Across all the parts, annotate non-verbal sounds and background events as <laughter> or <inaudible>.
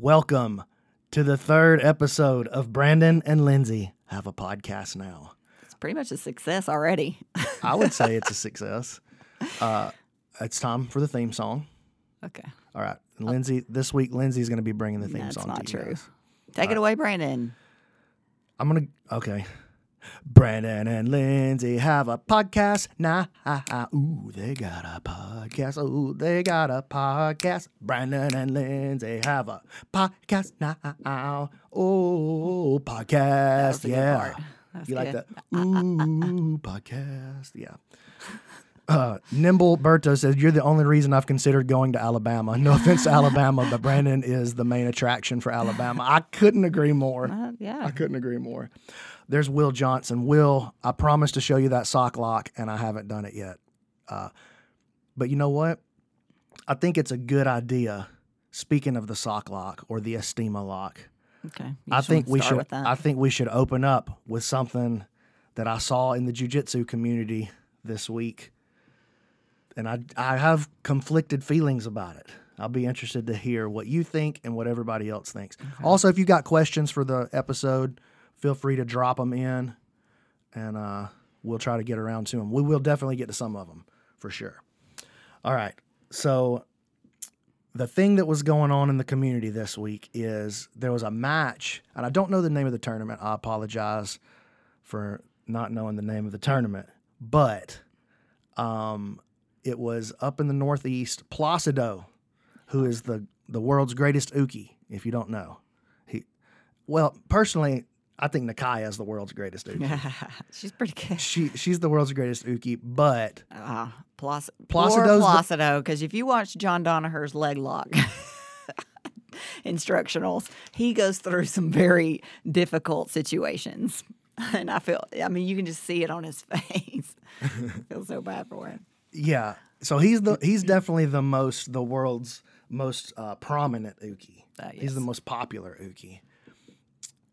Welcome to the third episode of Brandon and Lindsay Have a Podcast Now. It's pretty much a success already. <laughs> I would say it's a <laughs> success. Uh, it's time for the theme song. okay. All right. And Lindsay, this week, Lindsay's going to be bringing the theme That's song not to you true. guys. Take it away, Brandon. I'm going to, okay. Brandon and Lindsay have a podcast now. Ooh, they got a podcast. Ooh, they got a podcast. Brandon and Lindsay have a podcast now. Oh, podcast. was a good yeah. part. That was You like good. that? Ooh, <laughs> podcast. Yeah. Uh, Nimble Berto says, You're the only reason I've considered going to Alabama. No offense to Alabama, but Brandon is the main attraction for Alabama. I couldn't agree more. Uh, yeah. I couldn't agree more. There's Will Johnson. Will, I promised to show you that sock lock, and I haven't done it yet. Uh, but you know what? I think it's a good idea. Speaking of the sock lock or the Estima lock, Okay. I think we should. I think we should open up with something that I saw in the jujitsu community this week, and I I have conflicted feelings about it. I'll be interested to hear what you think and what everybody else thinks. Also, if you got questions for the episode, feel free to drop them in, and uh, we'll try to get around to them. We will definitely get to some of them for sure. All right, so the thing that was going on in the community this week is there was a match, and I don't know the name of the tournament. I apologize for not knowing the name of the tournament, but um, it was up in the Northeast. Placido, who is the the world's greatest uki, if you don't know, he. Well, personally, I think Nakaya is the world's greatest uki. <laughs> She's pretty good. she she's the world's greatest uki, but Ah, Plac- Placido's poor the- Placido, because if you watch John Danaher's leg lock <laughs> instructionals, he goes through some very difficult situations. <laughs> And I feel, I mean, you can just see it on his face. I feel so bad for him. Yeah. So he's the he's definitely the most the world's most uh, prominent uki. Uh, He's the most popular uki.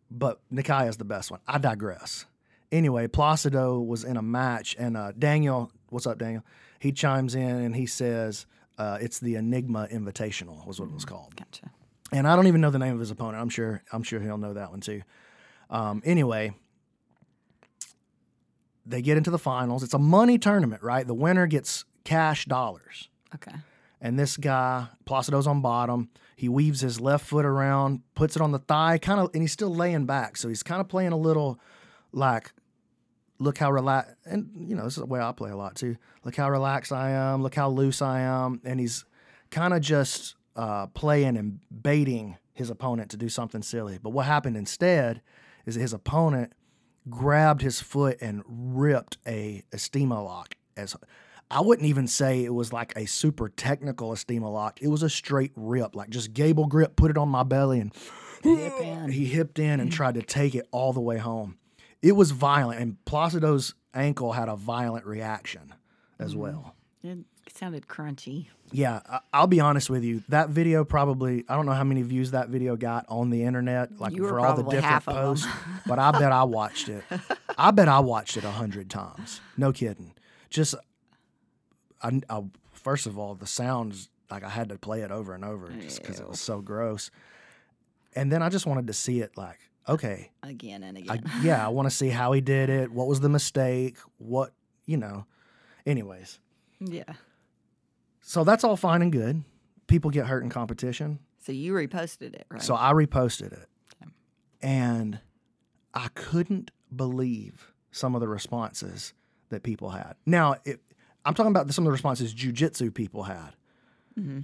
But Nikaya is the best one. I digress. Anyway, Placido was in a match, and uh, Daniel, what's up, Daniel? He chimes in and he says uh, it's the Enigma Invitational, was what it was called. Gotcha. And I don't even know the name of his opponent. I'm sure I'm sure he'll know that one too. Um, anyway, they get into the finals. It's a money tournament, right? The winner gets cash dollars. Okay. And this guy, Placido's on bottom. He weaves his left foot around, puts it on the thigh, kind of, and he's still laying back. So he's kind of playing a little like, look how relaxed, and you know, this is the way I play a lot too. Look how relaxed I am. Look how loose I am. And he's kind of just uh, playing and baiting his opponent to do something silly. But what happened instead is that his opponent grabbed his foot and ripped a estima lock as I wouldn't even say it was like a super technical estima lock. It was a straight rip, like just gable grip, put it on my belly and Hip he hipped in and tried to take it all the way home. It was violent and Placido's ankle had a violent reaction as mm. well. It sounded crunchy. Yeah, I- I'll be honest with you. That video probably I don't know how many views that video got on the internet, like for all the different half of 'em. posts. but I bet I watched it. I bet I watched it a hundred times. No kidding. Just, I, I first of all, the sounds like I had to play it over and over just because it was so gross. And then I just wanted to see it like, okay, Again and I, again. yeah, I <laughs> want to see how he did it. What was the mistake? What you know. Anyways, yeah. so that's all fine and good. People get hurt in competition. So you reposted it, right? So I reposted it. And I couldn't believe some of the responses that people had. Now, it, I'm talking about some of the responses jujitsu people had.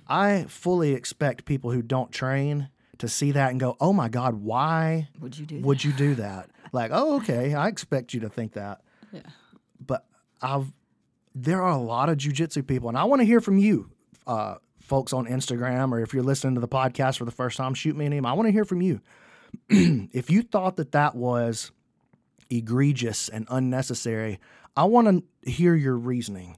I fully expect people who don't train to see that and go, oh my God, why Would you do would you do that? <laughs> Like, oh, okay, I expect you to think that. Yeah. But I've there are a lot of jujitsu people, and I want to hear from you, uh, folks on Instagram, or if you're listening to the podcast for the first time, shoot me an email. I want to hear from you. <clears throat> if you thought that that was egregious and unnecessary, I want to hear your reasoning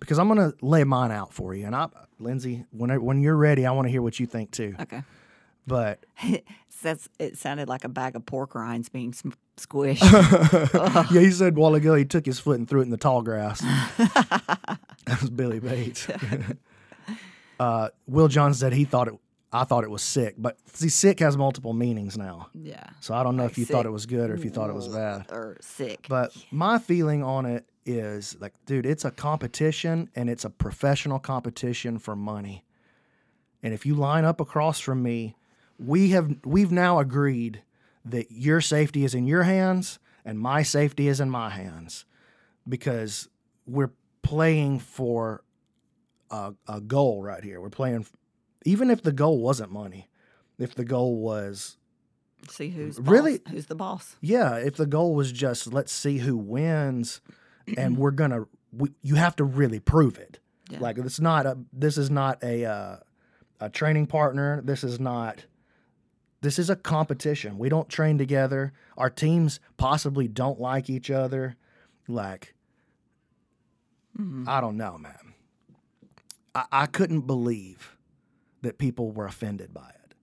because I'm going to lay mine out for you. And I, Lindsay, when when you're ready, I want to hear what you think too. Okay. But <laughs> That's, it sounded like a bag of pork rinds being sm- squished. <laughs> yeah, he said a while ago he took his foot and threw it in the tall grass. <laughs> that was Billy Bates. uh, Will John said he thought it I thought it was sick. But see, sick has multiple meanings now. Yeah. So I don't know Like if you thought it was good or if you thought it was bad. Or sick. But my feeling on it is like, dude, it's a competition and it's a professional competition for money. And if you line up across from me, we have we've now agreed that your safety is in your hands and my safety is in my hands because we're playing for a, a goal right here. We're playing even if the goal wasn't money, if the goal was See who's Really- boss- who's the boss. yeah, if the goal was just let's see who wins, and we're gonna, we, you have to really prove it. Yeah. Like it's not a, this is not a, uh, a training partner. This is not. This is a competition. We don't train together. Our teams possibly don't like each other. Like, I don't know, man. I, I couldn't believe that people were offended by it.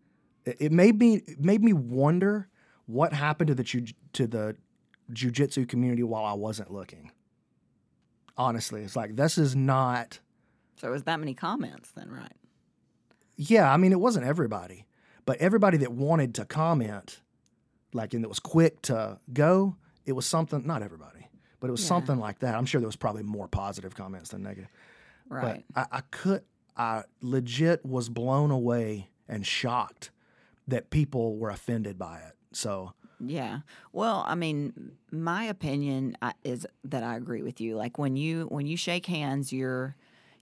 It, it made me it made me wonder what happened to the ju- to the jujitsu community while I wasn't looking. Honestly, it's like this is not. So it was that many comments then, right? Yeah, I mean, it wasn't everybody, but everybody that wanted to comment, like, and it was quick to go, it was something. Not everybody, but it was Yeah. something like that. I'm sure there was probably more positive comments than negative. Right. But I, I could, I legit was blown away and shocked that people were offended by it. So Yeah. Well, I mean, my opinion uh, is that I agree with you. Like when you when you shake hands, you're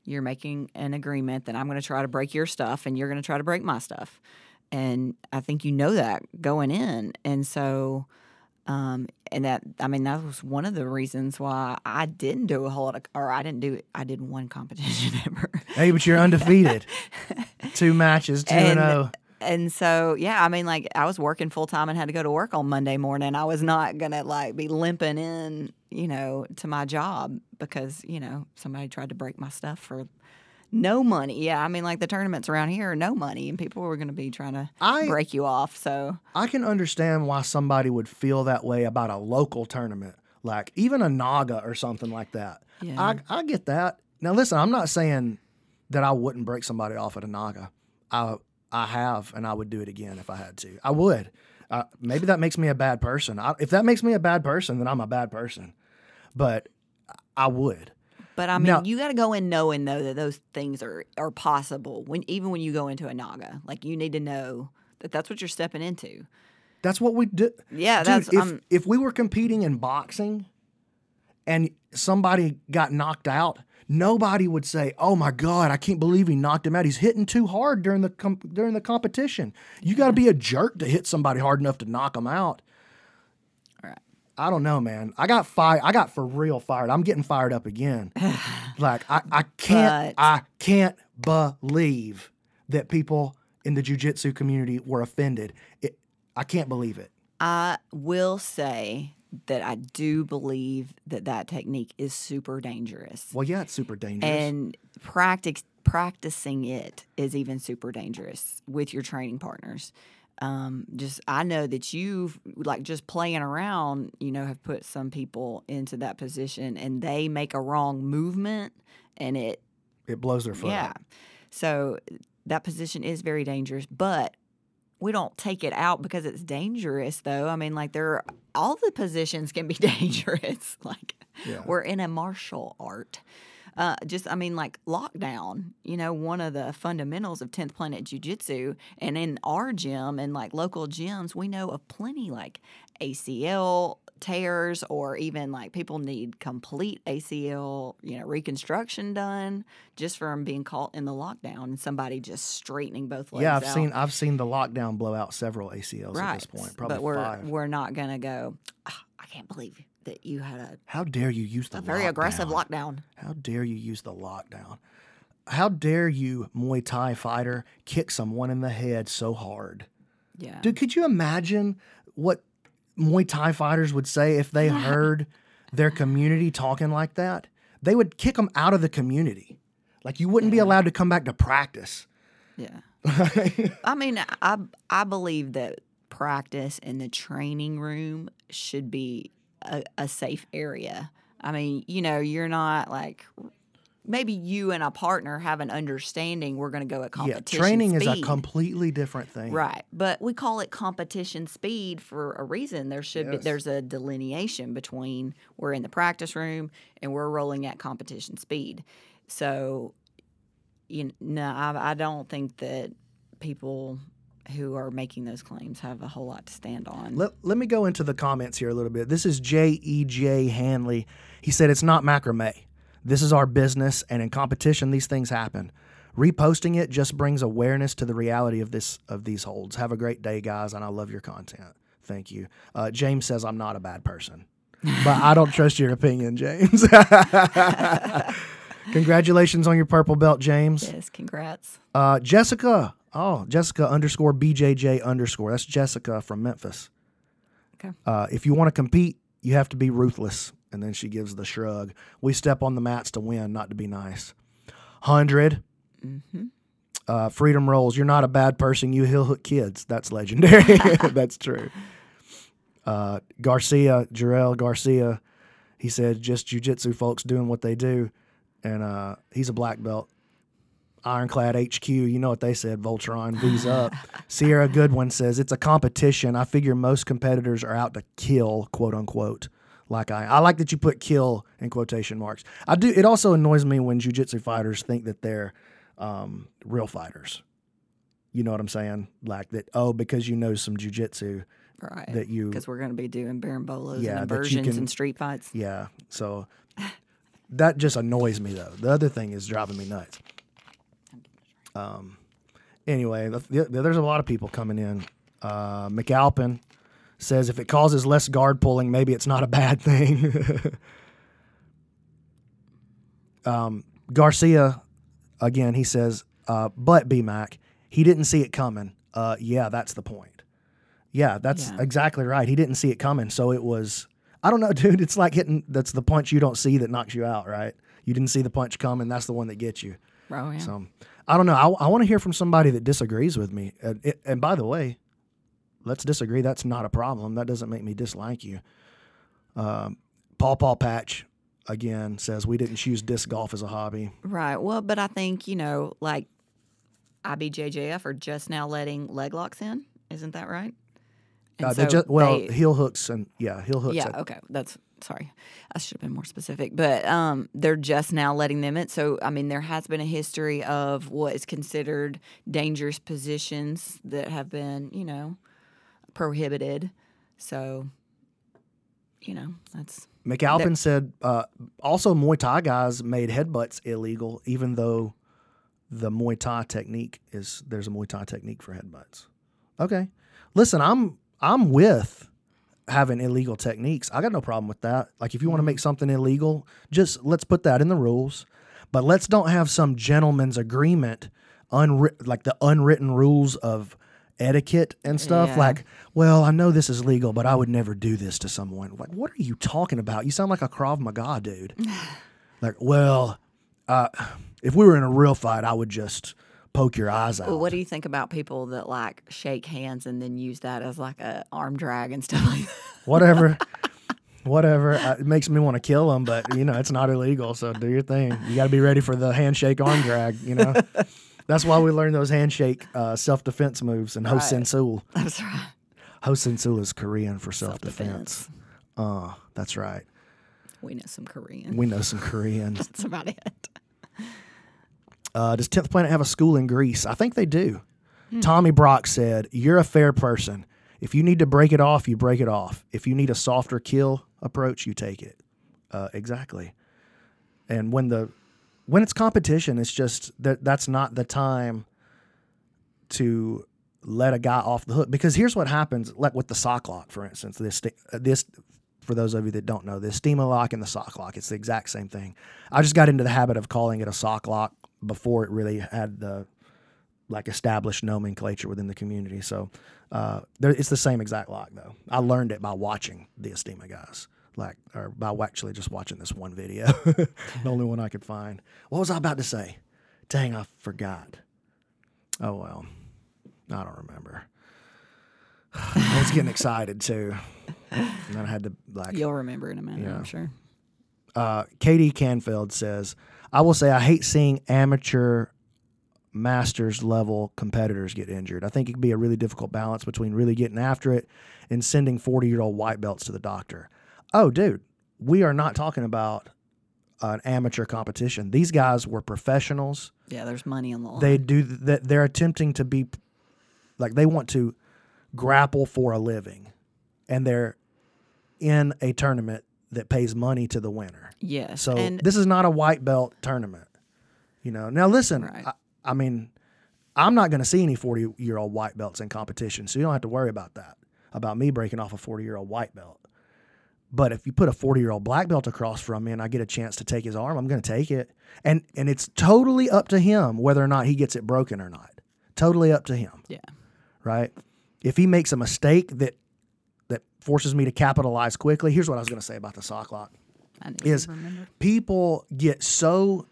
you're making an agreement that I'm going to try to break your stuff and you're going to try to break my stuff. And I think you know that going in. And so um and that I mean that was one of the reasons why I didn't do a whole lot of or I didn't do I did one competition <laughs> ever. hey, but you're undefeated. <laughs> Two matches, two and oh. And- zero. And so, yeah, I mean, like I was working full time and had to go to work on Monday morning. I was not gonna like be limping in, you know, to my job because you know somebody tried to break my stuff for no money. Yeah, I mean, like the tournaments around here are no money, and people were gonna be trying to I- break you off. So I can understand why somebody would feel that way about a local tournament, like even a Naga or something like that. Yeah. I, I get that. Now, listen, I'm not saying that I wouldn't break somebody off at a Naga. I I have, and I would do it again if I had to. I would. Uh, maybe that makes me a bad person. I, if that makes me a bad person, then I'm a bad person. But I would. But I mean, Now- you got to go in knowing though that those things are are possible. When even when you go into a naga, like you need to know that that's what you're stepping into. That's what we do. Yeah, Dude, that's if, um, if we were competing in boxing and somebody got knocked out, nobody would say, "Oh my God, I can't believe he knocked him out. He's hitting too hard during the com- during the competition." You got to be a jerk to hit somebody hard enough to knock them out. Right. I don't know, man. I got fired. I got for real fired. I'm getting fired up again. <sighs> like I, I can't. But- I can't believe that people in the jujitsu community were offended. It, I can't believe it. I will say that I do believe that that technique is super dangerous. Well, yeah, it's super dangerous. And practice practicing it is even super dangerous with your training partners. Um, just I know that you've like just playing around, you know, have put some people into that position and they make a wrong movement and it it blows their foot. yeah. So that position is very dangerous, but we don't take it out because it's dangerous though. I mean, like there are, all the positions can be <laughs> dangerous. like Yeah. we're in a martial art. Uh, just, I mean, like lockdown, you know, one of the fundamentals of 10th Planet Jiu Jitsu. And in our gym and like local gyms, we know of plenty like ACL tears or even like people need complete ACL, you know, reconstruction done just from being caught in the lockdown and somebody just straightening both legs. Yeah, I've out. seen I've seen the lockdown blow out several ACLs right. at this point. Probably but we're five. we're not gonna go. "Ah, I can't believe that you had a, How dare you use the a very lockdown? aggressive lockdown. How dare you use the lockdown? How dare you, Muay Thai fighter, kick someone in the head so hard? Yeah. Dude, could you imagine what Muay Thai fighters would say if they heard their community talking like that? They would kick them out of the community. Like you wouldn't be allowed to come back to practice. Yeah. <laughs> I mean, I I believe that practice in the training room should be a, a safe area. I mean, you know, you're not like maybe you and a partner have an understanding we're going to go at competition Yeah, training is a completely different thing. Right, but we call it competition speed for a reason. There should be there's a delineation between we're in the practice room and we're rolling at competition speed. So, you know no, I, I don't think that people who are making those claims have a whole lot to stand on. Let, let me go into the comments here a little bit. This is J.E.J. Hanley. He said, It's not macrame. This is our business, and in competition, these things happen. Reposting it just brings awareness to the reality of this of these holds. Have a great day, guys, and I love your content. Thank you. Uh, James says I'm not a bad person, but I don't trust your opinion, James. <laughs> Congratulations on your purple belt, James. yes, congrats. Uh, Jessica. Oh, Jessica underscore BJJ underscore. That's Jessica from Memphis. Okay. Uh, if you want to compete, you have to be ruthless. And then she gives the shrug. We step on the mats to win, not to be nice. 100. Mm-hmm. Uh, freedom rolls. You're not a bad person. You heel hook kids. That's legendary. <laughs> <laughs> That's true. Uh, Garcia, Jarrell Garcia, he said just jujitsu folks doing what they do. And uh, he's a black belt. Ironclad HQ, you know what they said, Voltron, V's up. <laughs> Sierra Goodwin says, it's a competition. I figure most competitors are out to kill, quote unquote. Like I, I like that you put kill in quotation marks. I do. It also annoys me when jujitsu fighters think that they're um, real fighters. You know what I'm saying? Like that. Oh, because you know some jujitsu, Right. that you because we're going to be doing berimbolos Yeah, and inversions can- and street fights. Yeah. So <laughs> that just annoys me though. The other thing is driving me nuts. Um. Anyway, the, the, there's a lot of people coming in. Uh, McAlpin says if it causes less guard pulling, maybe it's not a bad thing. <laughs> um, Garcia, again, he says, uh, but BMAC, he didn't see it coming. Uh, yeah, that's the point. Yeah, that's Yeah. exactly right. He didn't see it coming, so it was. I don't know, <laughs> dude. It's like hitting. That's the punch you don't see that knocks you out, right? You didn't see the punch coming. That's the one that gets you. Oh, yeah. So I don't know. I, I want to hear from somebody that disagrees with me. And, it, and by the way, let's disagree. That's not a problem. That doesn't make me dislike you. Um, Paul Paul Patch again says we didn't choose disc golf as a hobby. Right. Well, but I think, you know, like IBJJF are just now letting leg locks in. Isn't that right? Uh, so just, well, they- heel hooks and yeah, heel hooks. yeah, are- okay. That's sorry. I should have been more specific. But um they're just now letting them in. So I mean there has been a history of what is considered dangerous positions that have been, you know, prohibited. So you know, that's McAlpin said uh, also Muay Thai guys made headbutts illegal, even though the Muay Thai technique is there's a Muay Thai technique for headbutts. Okay, listen, I'm I'm with having illegal techniques. I got no problem with that. Like if you want to make something illegal, just let's put that in the rules, but let's don't have some gentleman's agreement, unwritten like the unwritten rules of etiquette and stuff Yeah. like well i know this is legal but i would never do this to someone. Like what are you talking about? You sound like a krav maga dude. <laughs> Like well uh, if we were in a real fight i would just poke your eyes out Well, what do you think about people that like shake hands and then use that as like a arm drag and stuff like that? <laughs> whatever. Whatever. Uh, it makes me want to kill them but you know it's not illegal so do your thing. You got to be ready for the handshake arm drag you know <laughs> that's why we learned those handshake uh, self-defense moves and ho sin sul <laughs> That's right. ho sin sul is korean for self-defense Self-defense. uh, that's right We know some Korean. we know some korean <laughs> That's about it. <laughs> Uh, does 10th Planet have a school in Greece? I think they do. Tommy Brock said, You're a fair person. If you need to break it off, you break it off. If you need a softer kill approach, you take it. Uh, exactly. And when the when it's competition, it's just that that's not the time to let a guy off the hook. Because here's what happens like with the sock lock for instance this uh, this for those of you that don't know the Estima lock and the sock lock it's the exact same thing. I just got into the habit of calling it a sock lock before it really had the like established nomenclature within the community. So uh, there, it's the same exact lock though. I learned it by watching the estima guys like or by actually just watching this one video <laughs> the only one i could find what was i about to say dang i forgot oh well I don't remember. I was getting excited too. And then I had to like You'll remember in a minute, Yeah. I'm sure. uh, Katie Canfield says, I will say I hate seeing amateur masters level competitors get injured. I think it could be a really difficult balance between really getting after it and sending 40 year old white belts to the doctor. Oh, dude, we are not talking about an amateur competition. These guys were professionals. Yeah, there's money on the line. They do that. They're attempting to be like they want to grapple for a living, and they're in a tournament that pays money to the winner. yes. So and this is not a white belt tournament. You know. Now listen, Right. I, I mean, I'm not going to see any 40 year old white belts in competition, so you don't have to worry about that. About me breaking off a 40 year old white belt. But if you put a 40 year old black belt across from me and I get a chance to take his arm, I'm going to take it. And and it's totally up to him whether or not he gets it broken or not. Totally up to him, yeah. right? If he makes a mistake that that forces me to capitalize quickly, here's what I was going to say about the sock lock I knew you is people get so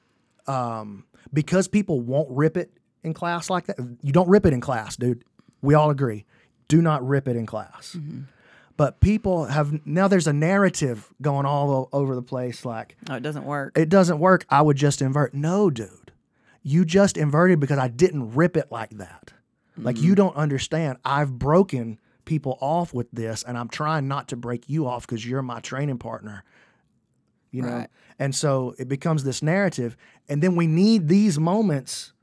um, because people won't rip it in class like that. You don't rip it in class, dude. We all agree. Do not rip it in class. But people have now. There's a narrative going all over the place. Like Oh, it doesn't work. it doesn't work. I would just invert. No, dude. You just inverted because I didn't rip it like that. Like you mm-hmm. don't understand. I've broken people off with this, and I'm trying not to break you off because you're my training partner. You know, Right. and so it becomes this narrative, and then we need these moments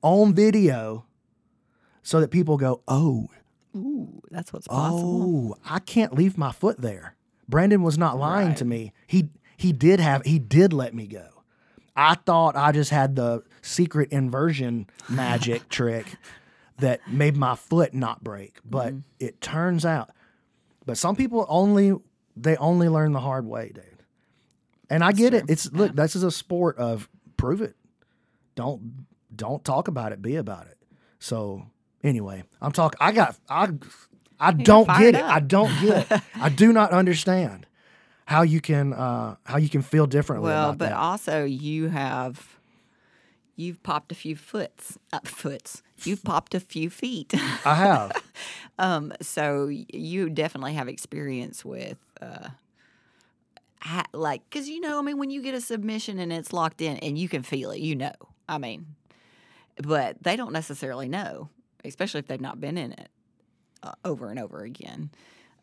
on video so that people go, "Oh, Ooh, that's what's possible. Oh, I can't leave my foot there. Brandon was not lying to me. He he did have he did let me go. I thought I just had the secret inversion <laughs> magic trick that made my foot not break, but Mm-hmm. it turns out. But some people only they only learn the hard way, dude. And I get it. true. It's look, this is a sport of prove it. Don't don't talk about it, be about it. So anyway, I'm talking I got I I don't fired get it. up. I don't get it. <laughs> I do not understand how you can uh how you can feel differently Well, but that. also you have you've popped a few foots, uh, foots. You've popped a few feet. I have. <laughs> um, so you definitely have experience with. Uh, ha- like, because you know, I mean, when you get a submission and it's locked in and you can feel it, you know. I mean, but they don't necessarily know, especially if they've not been in it uh, over and over again.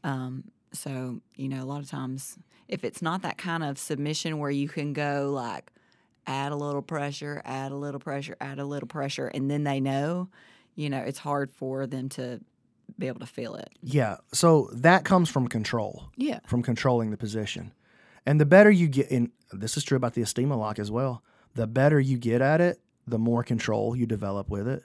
Um, so, you know, a lot of times, if it's not that kind of submission where you can go like, add a little pressure, add a little pressure, add a little pressure, and then they know, you know, it's hard for them to be able to feel it. Yeah. So that comes from control. Yeah. from controlling the position. And the better you get in this is true about the Estima lock as well. The better you get at it, the more control you develop with it.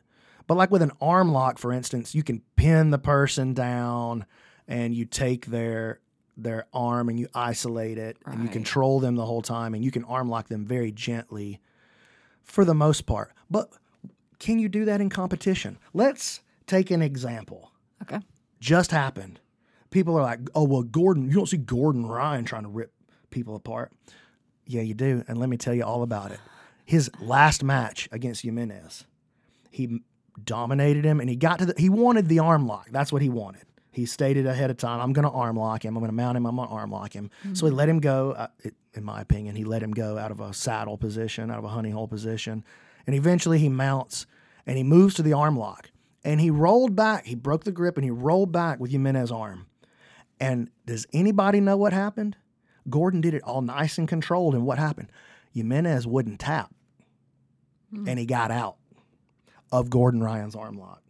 But like with an arm lock, for instance, you can pin the person down and you take their their arm and you isolate it and you control them the whole time and you can arm lock them very gently for the most part. But can you do that in competition? Let's take an example Okay. just happened. People are like, oh, well, Gordon, you don't see Gordon Ryan trying to rip people apart. Yeah, you do. And let me tell you all about it. His last match against Jimenez, he dominated him and he got to the, he wanted the arm lock. That's what he wanted. He stated ahead of time, I'm going to arm lock him. I'm going to mount him. I'm going to arm lock him. So he let him go. Uh, it, in my opinion, he let him go out of a saddle position, out of a honey hole position. And eventually he mounts and he moves to the arm lock. And he rolled back. He broke the grip and he rolled back with Jimenez's arm. And does anybody know what happened? Gordon did it all nice and controlled. And what happened? Jimenez wouldn't tap. And he got out of Gordon Ryan's arm lock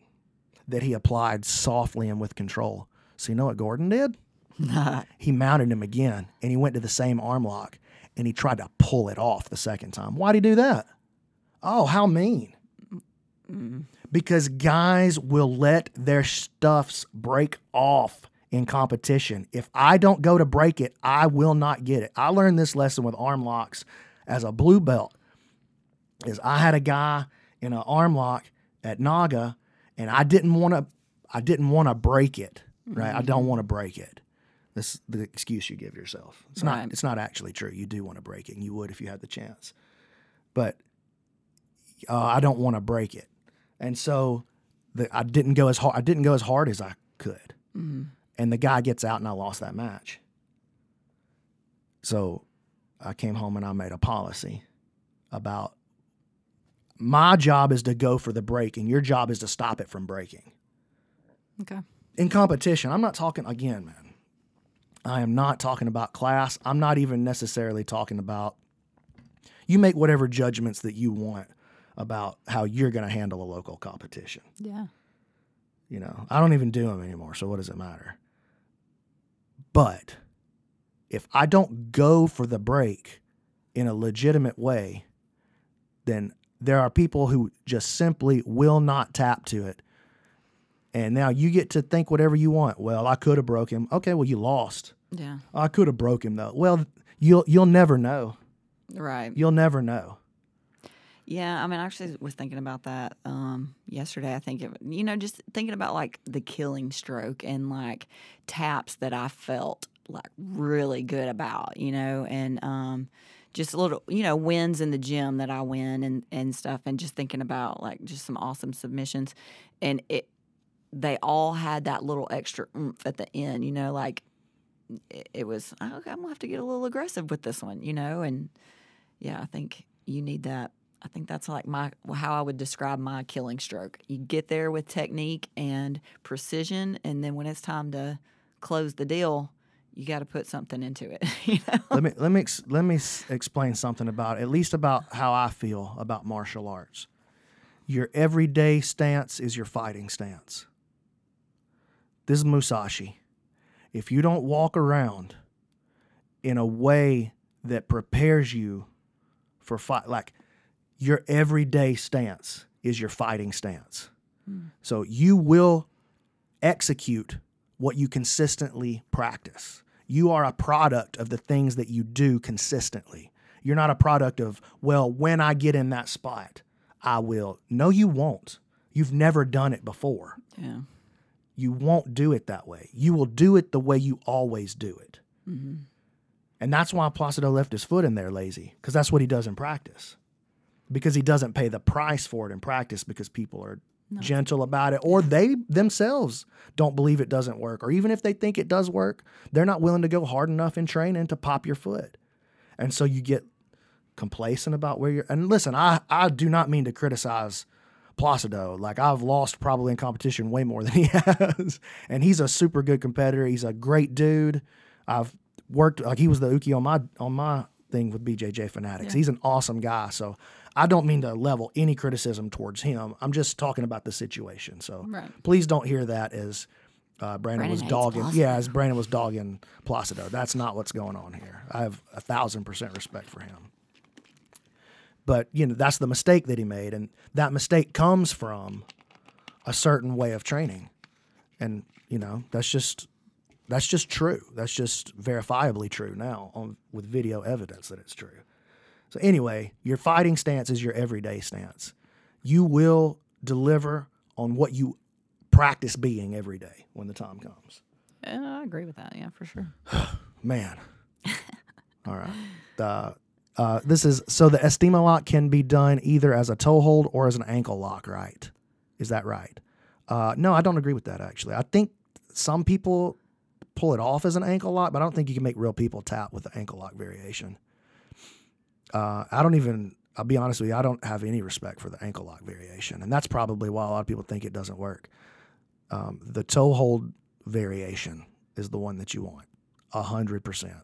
that he applied softly and with control. So you know what Gordon did? <laughs> he mounted him again and he went to the same arm lock and he tried to pull it off the second time. Why'd he do that? Oh, how mean. Because guys will let their stuffs break off in competition. If I don't go to break it, I will not get it. I learned this lesson with arm locks as a blue belt. Is I had a guy in an arm lock at Naga and I didn't want to I didn't want to break it. Right? I don't want to break it. This the excuse you give yourself. It's not it's not actually true. You do want to break it and you would if you had the chance. But uh, I don't want to break it. And so the, I didn't go as hard I didn't go as hard as I could. And the guy gets out and I lost that match. So I came home and I made a policy. about my job is to go for the break and your job is to stop it from breaking. Okay. In competition, I'm not talking again, man. I am not talking about class. I'm not even necessarily talking about you make whatever judgments that you want about how you're going to handle a local competition. Yeah. You know, I don't even do them anymore, so what does it matter? But if I don't go for the break in a legitimate way, then there are people who just simply will not tap to it. And now you get to think whatever you want. Well, I could have broke him. Okay, well you lost. Yeah. I could have broke him though. Well, you'll you'll never know. Right. You'll never know. Yeah, I mean, I actually was thinking about that um, yesterday. I think, it, you know, just thinking about like the killing stroke and like taps that I felt like really good about, you know, and um, just a little, you know, wins in the gym that I win and, and stuff. And just thinking about like just some awesome submissions. And it, they all had that little extra oomph at the end, you know, like it, it was, "Oh, okay, I'm gonna have to get a little aggressive with this one, you know, and yeah, I think you need that. I think that's like my how I would describe my killing stroke. You get there with technique and precision, and then when it's time to close the deal, you got to put something into it. <laughs> You know? let me let me ex- let me s- explain something about at least about how I feel about martial arts. Your everyday stance is your fighting stance. This is Musashi. If you don't walk around in a way that prepares you for fight, like your everyday stance is your fighting stance. Hmm. So you will execute what you consistently practice. You are a product of the things that you do consistently. You're not a product of, well, when I get in that spot, I will. No, you won't. You've never done it before. yeah, You won't do it that way. You will do it the way you always do it. Mm-hmm. And that's why Placido left his foot in there lazy, because that's what he does in practice. Because he doesn't pay the price for it in practice because people are gentle about it, or they themselves don't believe it doesn't work, or even if they think it does work, they're not willing to go hard enough in training to pop your foot. And so you get complacent about where you're. And listen, I, I do not mean to criticize Placido. Like I've lost probably in competition way more than he <laughs> has, and he's a super good competitor. He's a great dude. I've worked like he was the Uki on my on my thing with BJJ Fanatics. He's an awesome guy. So I don't mean to level any criticism towards him. I'm just talking about the situation. So Right. please don't hear that as uh, Brandon, Brandon was dogging. Placido. Yeah, as Brandon was dogging Placido. That's not what's going on here. I have a thousand percent respect for him. But you know that's the mistake that he made, and that mistake comes from a certain way of training, and you know that's just that's just true. That's just verifiably true now on with video evidence that it's true. So anyway, your fighting stance is your everyday stance. You will deliver on what you practice being every day when the time comes. Yeah, I agree with that. Yeah, for sure. <sighs> <sighs> Man. <laughs> All right. Uh, uh, this is so the Estima lock can be done either as a toe hold or as an ankle lock, right? Is that right? Uh, no, I don't agree with that actually. I think some people pull it off as an ankle lock, but I don't think you can make real people tap with the ankle lock variation. Uh, I don't even, I'll be honest with you, I don't have any respect for the ankle lock variation. And that's probably why a lot of people think it doesn't work. Um, the toe hold variation is the one that you want, hundred percent.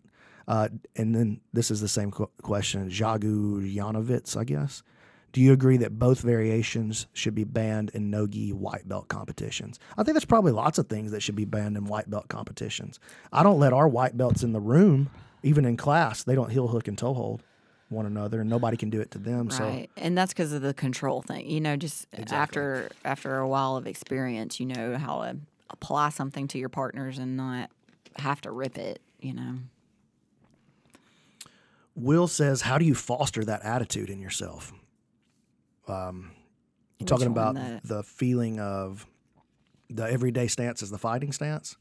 Uh, and then this is the same qu- question, Jagu Janovitz, I guess. Do you agree that both variations should be banned in no-gi white belt competitions? I think there's probably lots of things that should be banned in white belt competitions. I don't let our white belts in the room, even in class. They don't heel hook and toe hold one another, and nobody can do it to them. So Right, and that's because of the control thing. You know, just after after a while of experience, you know how to apply something to your partners and not have to rip it. You know. Will says, "How do you foster that attitude in yourself?" Um, you Which talking about the- the feeling of the everyday stance is the fighting stance.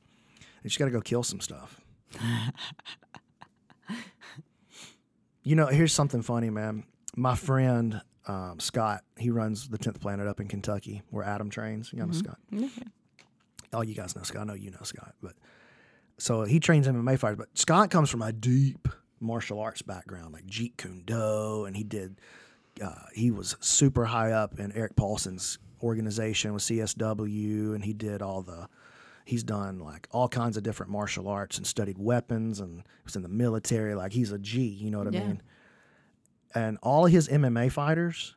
You just got to go kill some stuff. <laughs> you know, here's something funny, man. My friend um, Scott, he runs the Tenth Planet up in Kentucky, where Adam trains. You know Scott. All you guys know Scott. I know you know Scott, but so he trains MMA fighters. But Scott comes from a deep martial arts background, like Jeet Kune Do, and he did uh, he was super high up in Erik Paulson's organization with CSW, and he did all the. He's done like all kinds of different martial arts and studied weapons, and was in the military. Like he's a G, you know what I Yeah. mean? And all his MMA fighters,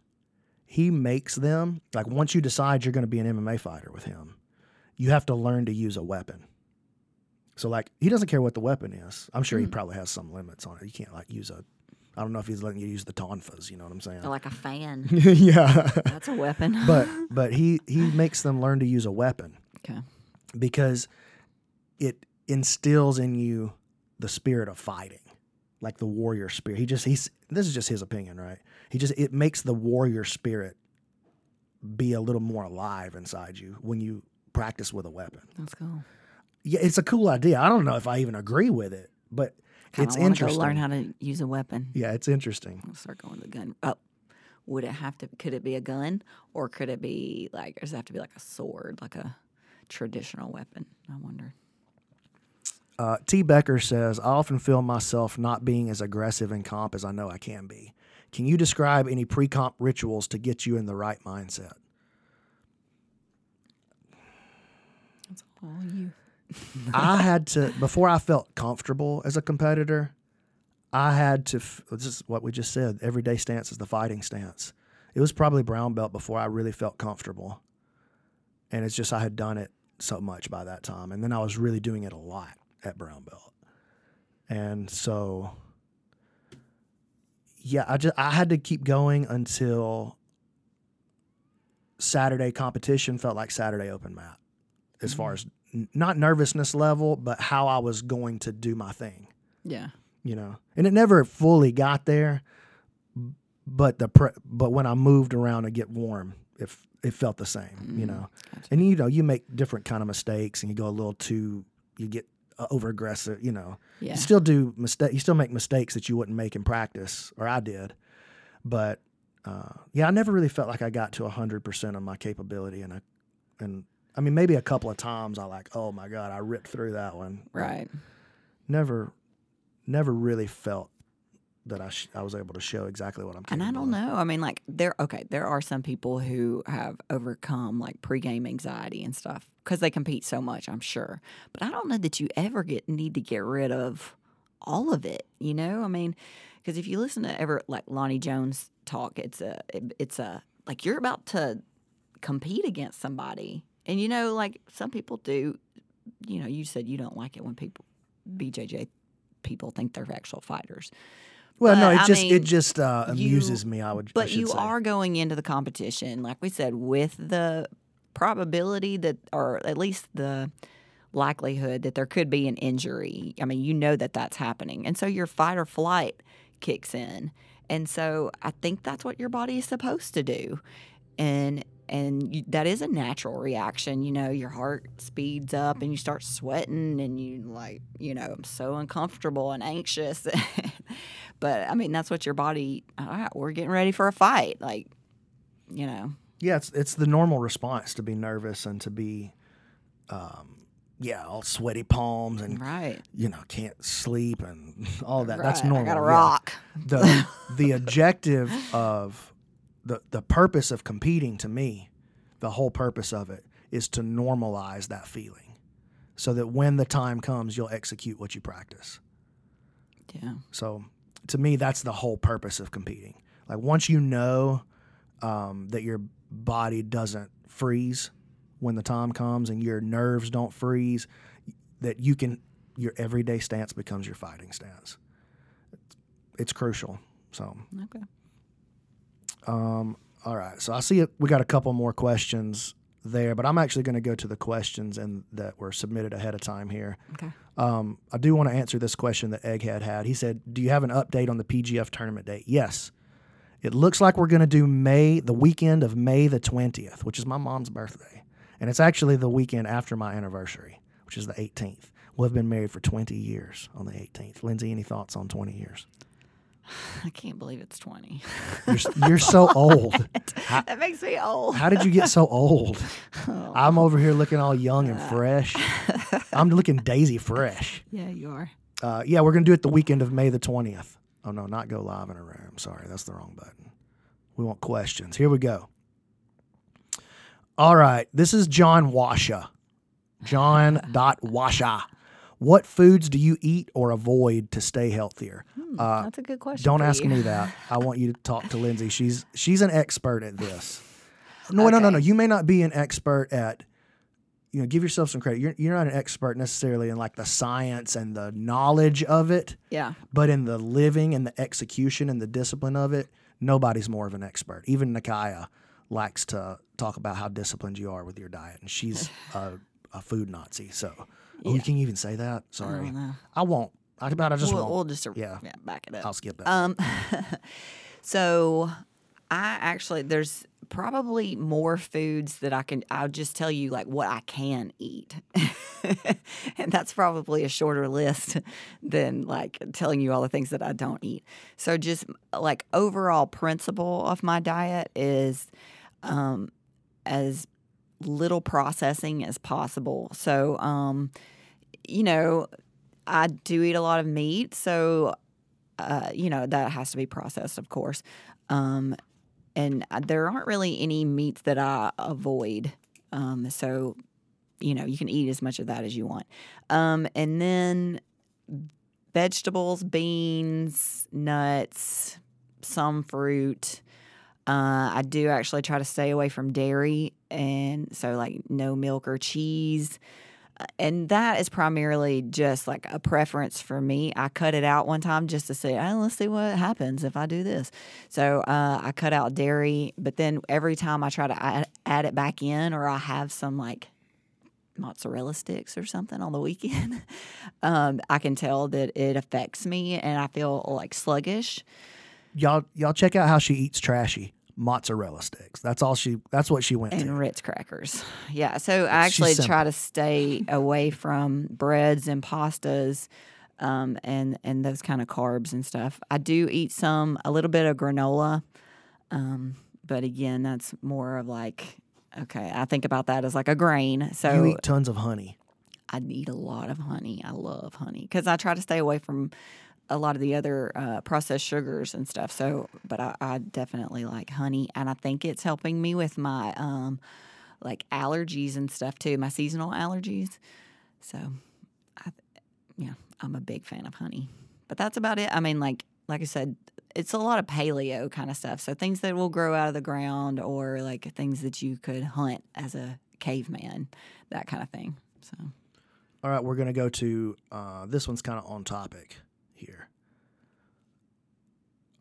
he makes them like once you decide you're going to be an MMA fighter with him, you have to learn to use a weapon. So like he doesn't care what the weapon is. I'm sure he mm. probably has some limits on it. You can't like use a I don't know if he's letting you use the tonfas, you know what I'm saying? Like a fan. <laughs> yeah. That's a weapon. but but <laughs> he he makes them learn to use a weapon okay. Because it instills in you the spirit of fighting like the warrior spirit he just he's this is just his opinion right he just it makes the warrior spirit be a little more alive inside you when you practice with a weapon That's cool. yeah it's a cool idea i don't know if i even agree with it but Kinda it's interesting Go learn how to use a weapon. yeah it's interesting I'll start going to the gun. Oh, would it have to? Could it be a gun, or could it be like? Does it have to be like a sword, like a traditional weapon? I wonder. Uh, T. Becker says, I often feel myself not being as aggressive in comp as I know I can be. Can you describe any pre comp rituals to get you in the right mindset? That's all you. <laughs> I had to, before I felt comfortable as a competitor, I had to, this is what we just said everyday stance is the fighting stance. It was probably brown belt before I really felt comfortable. And it's just I had done it so much by that time. And then I was really doing it a lot at brown belt. And so, yeah, I just, I had to keep going until Saturday competition felt like Saturday open mat as far mm-hmm. as n- not nervousness level, but how I was going to do my thing Yeah. you know and it never fully got there but the pre- but when i moved around to get warm it, it felt the same you know? and you know you make different kind of mistakes and you go a little too you get uh, over aggressive you know? Yeah. you still do mistake you still make mistakes that you wouldn't make in practice or i did. But uh, yeah i never really felt like i got to 100% of my capability and I, and i mean maybe a couple of times i like oh my god i ripped through that one. Right. never never really felt that I, sh- I was able to show exactly what I'm And I don't of. know. I mean, like there. Okay, there are some people who have overcome like pregame anxiety and stuff because they compete so much. I'm sure, but I don't know that you ever get need to get rid of all of it. You know, I mean, because if you listen to ever like Lonnie Jones talk, it's a it- it's a like you're about to compete against somebody, and you know, like some people do. You know, you said you don't like it when people BJJ people think they're actual fighters. Well, no, it I just mean, it just uh, you- amuses me. I would, But should you say. are going into the competition, like we said, with the probability that, or at least the likelihood that there could be an injury. I mean, you know that that's happening. And so your fight or flight kicks in. And so I think that's what your body is supposed to do. And and you, that is a natural reaction. You know, your heart speeds up and you start sweating and you like, you know, I'm so uncomfortable and anxious. <laughs> but I mean, that's what your body, all right, we're getting ready for a fight. Like, you know, Yeah, it's it's the normal response to be nervous and to be, um, yeah, all sweaty palms and right. you know can't sleep and <laughs> all that. That's normal. I got a yeah. rock. the the <laughs> objective of the the purpose of competing to me, the whole purpose of it is to normalize that feeling, so that when the time comes, you'll execute what you practice. Yeah. So to me, that's the whole purpose of competing. Like once you know um, that your body doesn't freeze when the time comes and your nerves don't freeze, that you can your everyday stance becomes your fighting stance. It's, it's crucial. So Okay. um, all right. So I see it. We got a couple more questions there, but I'm actually going to go to the questions and that were submitted ahead of time here. Okay. Um, I do want to answer this question that Egghead had. He said, "Do you have an update on the PGF tournament date?" Yes. It looks like we're going to do May, the weekend of May the 20th, which is my mom's birthday. And it's actually the weekend after my anniversary, which is the 18th. We'll have been married for 20 years on the 18th. Lindsay, any thoughts on 20 years? <sighs> I can't believe it's 20. You're, <laughs> you're so old. How, that makes me old. how did you get so old? <laughs> I'm over here looking all young and fresh. <laughs> I'm looking daisy fresh. Yeah, you are. Uh, yeah, we're going to do it the weekend of May the 20th. Oh, no, not go live in a room. Sorry, that's the wrong button. We want questions. Here we go. All right. This is John Washa. John dot Washa. What foods do you eat or avoid to stay healthier? Uh, That's a good question. don't ask you. me that. I want you to talk to Lindsay. She's she's an expert at this. No, no, no, no. You may not be an expert at. You know, give yourself some credit. You're you're not an expert necessarily in like the science and the knowledge of it, Yeah. but in the living and the execution and the discipline of it, nobody's more of an expert. Even Nakaya likes to talk about how disciplined you are with your diet, and she's <laughs> a, a food Nazi. So, oh, you Yeah. can even say that. Sorry, know. I won't. I, I just we'll, won't. we'll just Yeah. yeah. back it up. I'll skip that. Um, <laughs> so I actually there's probably more foods that I can. I'll just tell you like what I can eat, <laughs> and that's probably a shorter list <laughs> than like telling you all the things that I don't eat. So just like overall principle of my diet is um, as little processing as possible. So um, you know. I do eat a lot of meat, so uh, you know that has to be processed, of course. Um, and uh, there aren't really any meats that I avoid. Um, so you know you can eat as much of that as you want. Um, and then vegetables, beans, nuts, some fruit. Uh, I do actually try to stay away from dairy, and so like no milk or cheese Uh, and that is primarily just like a preference for me. I cut it out one time just to say, oh, let's see what happens if I do this. So uh, I cut out dairy, but then every time I try to add, add it back in, or I have some like mozzarella sticks or something on the weekend, <laughs> um, I can tell that it affects me and I feel like sluggish. y'all y'all check out how she eats trashy mozzarella sticks. That's all she. That's what she went and to. Ritz crackers. Yeah, so I actually try to stay away from breads and pastas, um, and and those kind of carbs and stuff. I do eat some a little bit of granola, um, but again, that's more of like okay. I think about that as like a grain. So you eat tons of honey. I eat a lot of honey. I love honey because I try to stay away from a lot of the other uh, processed sugars and stuff. So, but I, I definitely like honey, and I think it's helping me with my um, like allergies and stuff too, my seasonal allergies. So, I, yeah, I'm a big fan of honey. But that's about it. I mean, like like I said, it's a lot of paleo kind of stuff. So things that will grow out of the ground, or like things that you could hunt as a caveman, that kind of thing. So. All right, we're gonna go to uh, this one's kind of on topic here.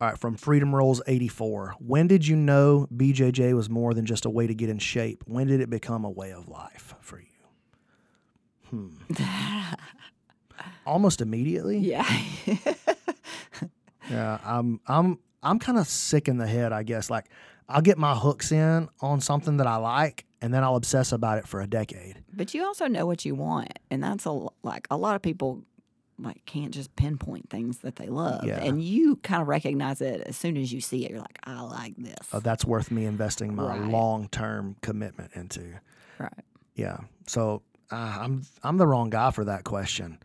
All right, from Freedom Rolls eighty four. When did you know BJJ was more than just a way to get in shape? When did it become a way of life for you? Hmm. <laughs> Almost immediately. Yeah. <laughs> Yeah, I'm I'm I'm kind of sick in the head, I guess. Like I'll get my hooks in on something that I like and then I'll obsess about it for a decade. but you also know what you want, and that's a like a lot of people like can't just pinpoint things that they love, Yeah. and you kind of recognize it as soon as you see it. You're like, I like this. Uh, that's worth me investing my Right. long-term commitment into. right. Yeah. So uh, I'm I'm the wrong guy for that question.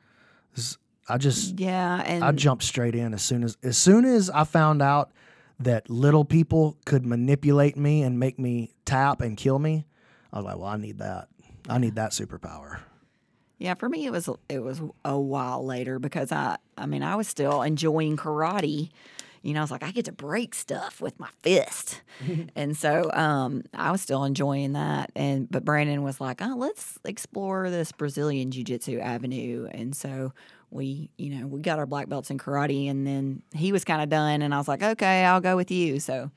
I just Yeah, and I jumped straight in as soon as as soon as I found out that little people could manipulate me and make me tap and kill me. I was like, well, I need that. I need that superpower. Yeah, for me it was it was a while later because I I mean I was still enjoying karate. You know, I was like, I get to break stuff with my fist, <laughs> and so um, I was still enjoying that. And but Brandon was like, oh, let's explore this Brazilian jiu jitsu avenue, and so we, you know, we got our black belts in karate, and then he was kind of done, and I was like, okay, I'll go with you. So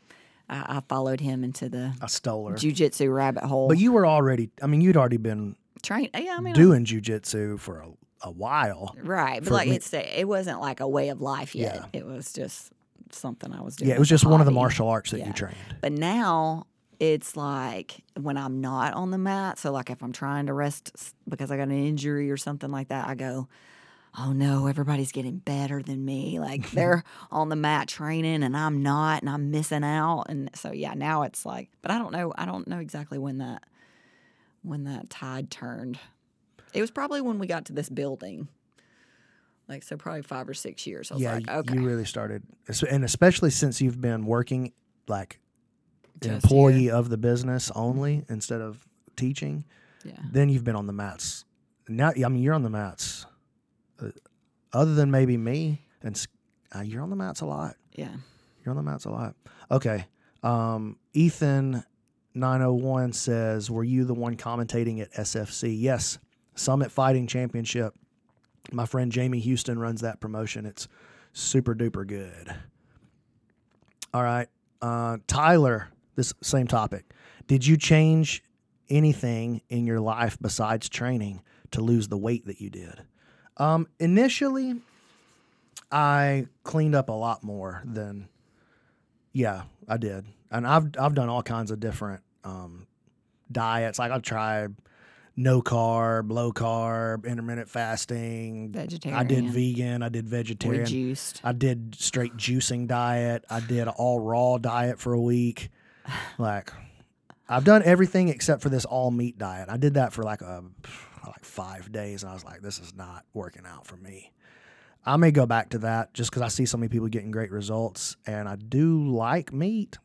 I, I followed him into the I stole her. jiu jitsu rabbit hole. But you were already, I mean, you'd already been train, yeah, I mean, doing jujitsu for a, a while. Right, but like me- it's it wasn't like a way of life yet. Yeah. It was just something I was doing. Yeah, it was as a just one of the martial arts that Yeah. you trained. But now it's like when I'm not on the mat. So like if I'm trying to rest because I got an injury or something like that, I go, "Oh no, everybody's getting better than me. Like <laughs> they're on the mat training and I'm not, and I'm missing out." And so yeah, now it's like, but I don't know. I don't know exactly when that when that tide turned. It was probably when we got to this building. Like so, probably five or six years. I was yeah, like, okay, you really started, and especially since you've been working like Just employee here. of the business only instead of teaching, Yeah. then you've been on the mats. Now, I mean, you're on the mats. Uh, other than maybe me, and uh, you're on the mats a lot. Yeah. You're on the mats a lot. Okay. Um, Ethan 901 says, Were you the one commentating at SFC? Yes. Summit Fighting Championship. My friend Jamie Houston runs that promotion. It's super duper good. All right. Uh, Tyler, this same topic. Did you change anything in your life besides training to lose the weight that you did? Um, initially, I cleaned up a lot more than yeah, I did, and I've I've done all kinds of different um, diets. Like I've tried no carb, low carb, intermittent fasting. Vegetarian. I did vegan. I did vegetarian. Reduced. I did straight juicing diet. I did an all raw diet for a week. Like I've done everything except for this all meat diet. I did that for like a like five days, and I was like, this is not working out for me. I may go back to that just because I see so many people getting great results, and I do like meat,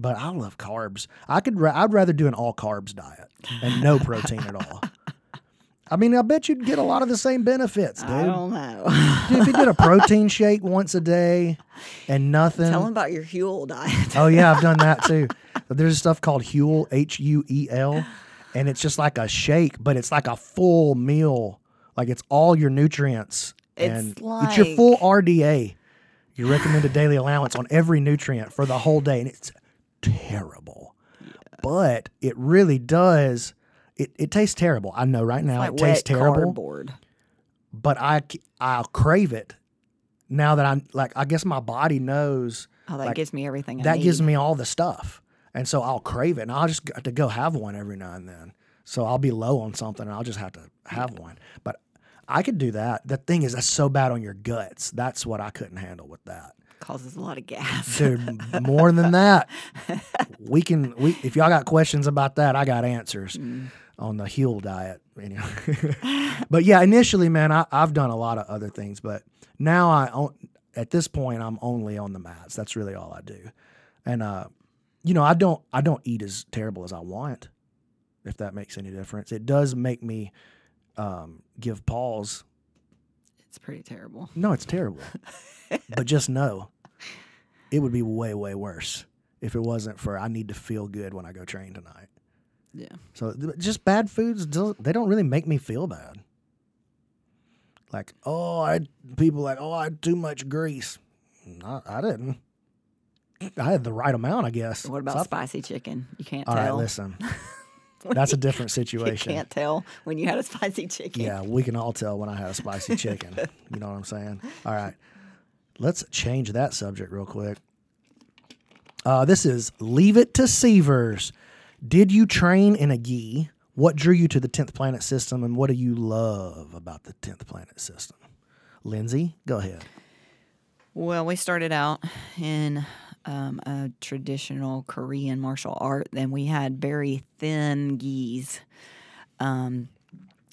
but I love carbs. I could ra- I'd rather do an all carbs diet and no <laughs> protein at all. I mean, I bet you'd get a lot of the same benefits, dude. I don't know. Dude, if you did a protein <laughs> shake once a day and nothing. Tell them about your Huel diet. oh yeah, I've done that <laughs> too. But there's stuff called Huel, H U E L, and it's just like a shake, but it's like a full meal. Like it's all your nutrients. It's and it's your full RDA. Your recommended daily allowance on every nutrient for the whole day. And it's terrible. But it really does. It, it tastes terrible. I know right now like it tastes terrible cardboard. but I I'll crave it now that I'm like I guess my body knows Oh, that like, gives me everything I that need. gives me all the stuff, and so I'll crave it, and I'll just got to go have one every now and then. So I'll be low on something, and I'll just have to have one. But I could do that. The thing is, that's so bad on your guts. That's what I couldn't handle with that. Causes a lot of gas. Dude, more than that, we can. We if y'all got questions about that, I got answers Mm. on the Huel diet. Anyway. <laughs> but yeah, initially, man, I, I've done a lot of other things, but now I at this point I'm only on the mats. That's really all I do, and uh, you know, I don't I don't eat as terrible as I want. If that makes any difference, it does make me um, give pause. It's pretty terrible. No, it's terrible, <laughs> but just know it would be way way worse if it wasn't for I need to feel good when I go train tonight. Yeah. So just bad foods, they don't really make me feel bad. Like, oh, I people like, oh, I had too much grease. No, I didn't. I had the right amount, I guess. What about So I- spicy chicken? You can't All right, tell. listen. <laughs> <laughs> That's a different You situation. can't tell when you had a spicy chicken. Yeah, we can all tell when I had a spicy chicken. you know what I'm saying? All right. Let's change that subject real quick. Uh, this is Leave It to Seavers. Did you train in a gi? What drew you to the 10th planet system and what do you love about the 10th planet system? Lindsay, go ahead. Well, we started out in um, a traditional Korean martial art. Then we had very thin gis. Um,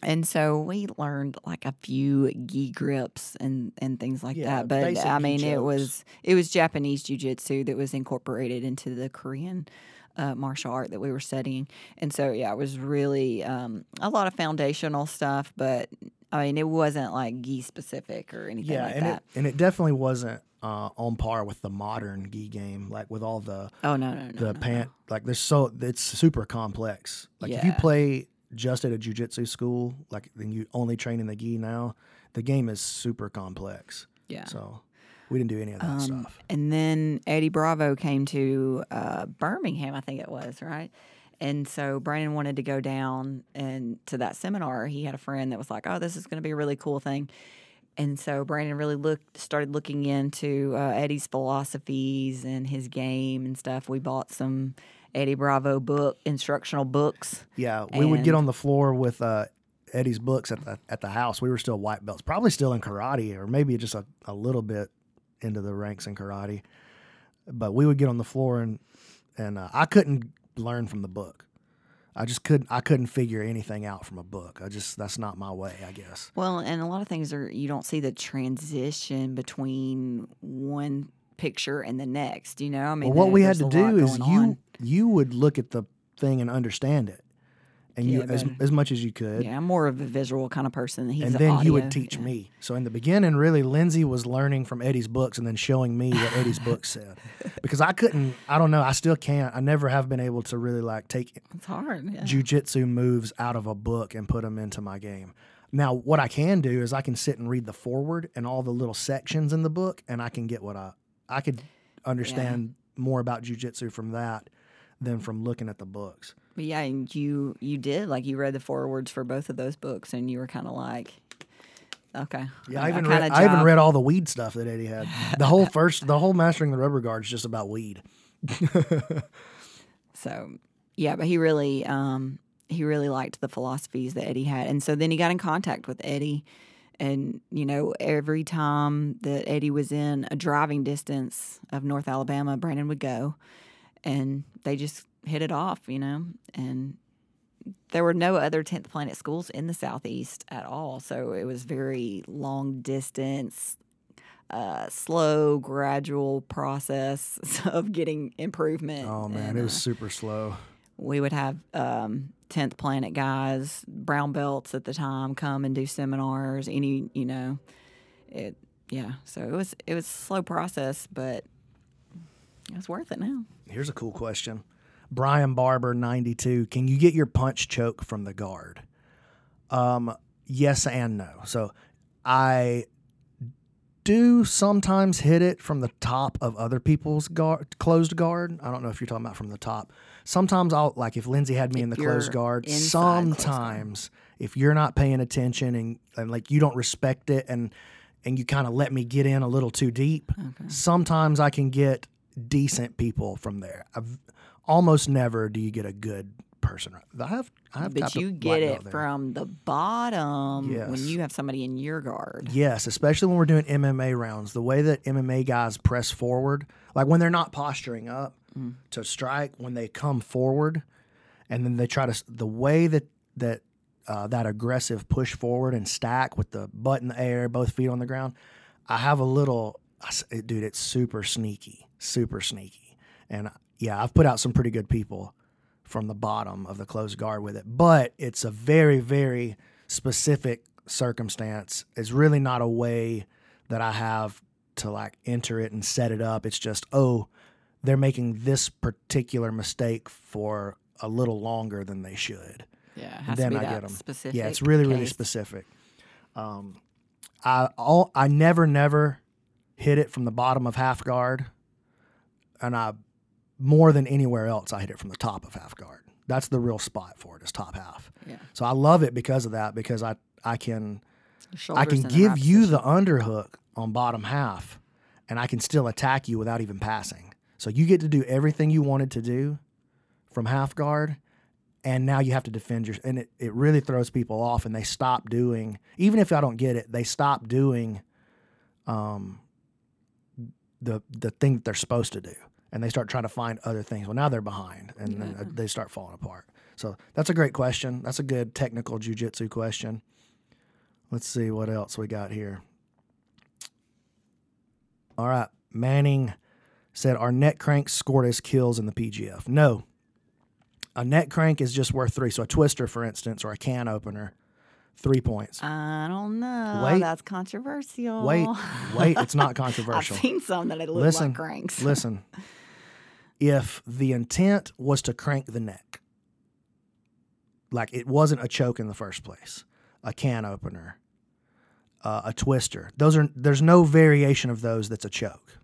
and so we learned like a few gi grips and, and things like Yeah, that. But I mean, it was it was Japanese jiu-jitsu that was incorporated into the Korean uh, martial art that we were studying. And so, yeah, it was really um, a lot of foundational stuff, but I mean, it wasn't like gi specific or anything Yeah, like and that. it, and it definitely wasn't uh, on par with the modern gi game, like with all the oh, no, no, no. the no, no. pant like there's so it's super complex like if you play just at a jujitsu school like then you only train in the gi now the game is super complex Yeah. so we didn't do any of that Um, stuff And then Eddie Bravo came to uh, Birmingham, I think it was, right? And so Brandon wanted to go down and to that seminar. He had a friend that was like, "Oh, this is going to be a really cool thing." And so Brandon really looked, started looking into uh, Eddie's philosophies and his game and stuff. We bought some Eddie Bravo book, instructional books. yeah we would get on the floor with uh eddie's books at the at the house we were still white belts probably still in karate or maybe just a, a little bit into the ranks in karate but we would get on the floor and and uh, i couldn't learn from the book i just couldn't i couldn't figure anything out from a book i just that's not my way i guess Well, and a lot of things are you don't see the transition between one picture and the next. You know, I mean, Well, what there- we had to do is you on. you would look at the thing and understand it, and you as as much as you could. Yeah, I'm more of a visual kind of person. He's and then you would teach yeah. me. So in the beginning, really, Lindsay was learning from Eddie's books and then showing me what Eddie's books said, <laughs> because I couldn't. I don't know. I still can't. I never have been able to really like take It's hard. Yeah. jujitsu moves out of a book and put them into my game. Now, what I can do is I can sit and read the forward and all the little sections in the book, and I can get what I I could understand more about jujitsu from that than from looking at the books. Yeah, and you you did like you read the forewords for both of those books, and you were kind of like, okay, Yeah, I even kinda read, I even read all the weed stuff that Eddie had. The whole <laughs> first, the whole mastering the rubber guard is just about weed. <laughs> So yeah, but he really um he really liked the philosophies that Eddie had. And so then he got in contact with Eddie and you know, every time that Eddie was in a driving distance of North Alabama, Brandon would go and they just hit it off, you know, and there were no other 10th planet schools in the southeast at all. So it was very long distance uh, slow gradual process <laughs> of getting improvement. Oh man, and, it was uh, super slow. we would have um, 10th planet guys brown belts at the time come and do seminars any you know it yeah. So it was it was a slow process but it was worth it now. Here's a cool question. Brian Barber, 92. Can you get your punch choke from the guard? Um, yes and no. So I do sometimes hit it from the top of other people's guard, closed guard. I don't know if you're talking about from the top. Sometimes I'll like if Lindsay had me in the closed guard. inside closed guard. Sometimes if you're not paying attention and, and like you don't respect it and and you kind of let me get in a little too deep, sometimes I can get decent people from there. I've, almost never do you get a good person. I have I have but you get it from the bottom Yes. when you have somebody in your guard Yes, especially when we're doing MMA rounds. The way that MMA guys press forward, like when they're not posturing up to strike, when they come forward, and then they try to the way that that uh, that aggressive push forward and stack with the butt in the air, both feet on the ground. I have a little, I dude. It's super sneaky, super sneaky, and yeah, I've put out some pretty good people from the bottom of the closed guard with it, but it's a very, very specific circumstance. It's really not a way that I have to like enter it and set it up. It's just, oh, they're making this particular mistake for a little longer than they should. yeah has then to be I that get them. specific Yeah, it's really, really specific. Um, I all I never, never hit it from the bottom of half guard, and I more than anywhere else I hit it from the top of half guard. That's the real spot for it is top half. yeah So I love it because of that because I I can I can shoulders in the give you position. the underhook on bottom half, and I can still attack you without even passing. So you get to do everything you wanted to do from half guard, and now you have to defend your. And it, it really throws people off, and they stop doing. Even if I don't get it, they stop doing, um, the the thing that they're supposed to do, and they start trying to find other things. Well, now they're behind, and then uh, they start falling apart. So that's a great question. That's a good technical jujitsu question. Let's see what else we got here. All right. Manning said, Our neck crank scored us kills in the PGF. No. A neck crank is just worth three. So a twister, for instance, or a can opener, three points. I don't know. Wait. That's controversial. Wait, wait, it's not <laughs> controversial. I've seen some that it look Listen, like cranks. listen. <laughs> If the intent was to crank the neck, like it wasn't a choke in the first place, a can opener, uh, a twister, those are there's no variation of those that's a choke,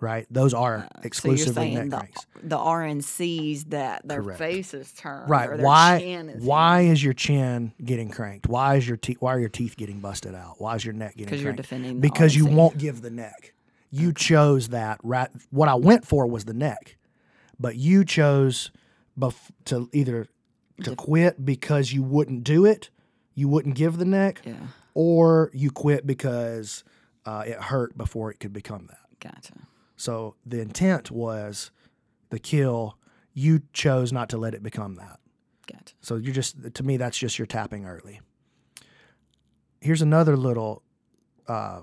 right? Those are Uh, so exclusively saying neck the, cranks. the RNCs that their Correct. face is turned, Right. Or their Why Chin is why is your chin getting cranked? Why is your teeth why are your teeth getting busted out? Why is your neck getting Because you're defending. The because you won't give the neck. You chose that. Right. What I went for was the neck, but you chose bef- to either to quit because you wouldn't do it, you wouldn't give the neck, Yeah. or you quit because uh, it hurt before it could become that. Gotcha. So the intent was the kill. You chose not to let it become that. Gotcha. So you're just to me that's just your tapping early. Here's another little uh,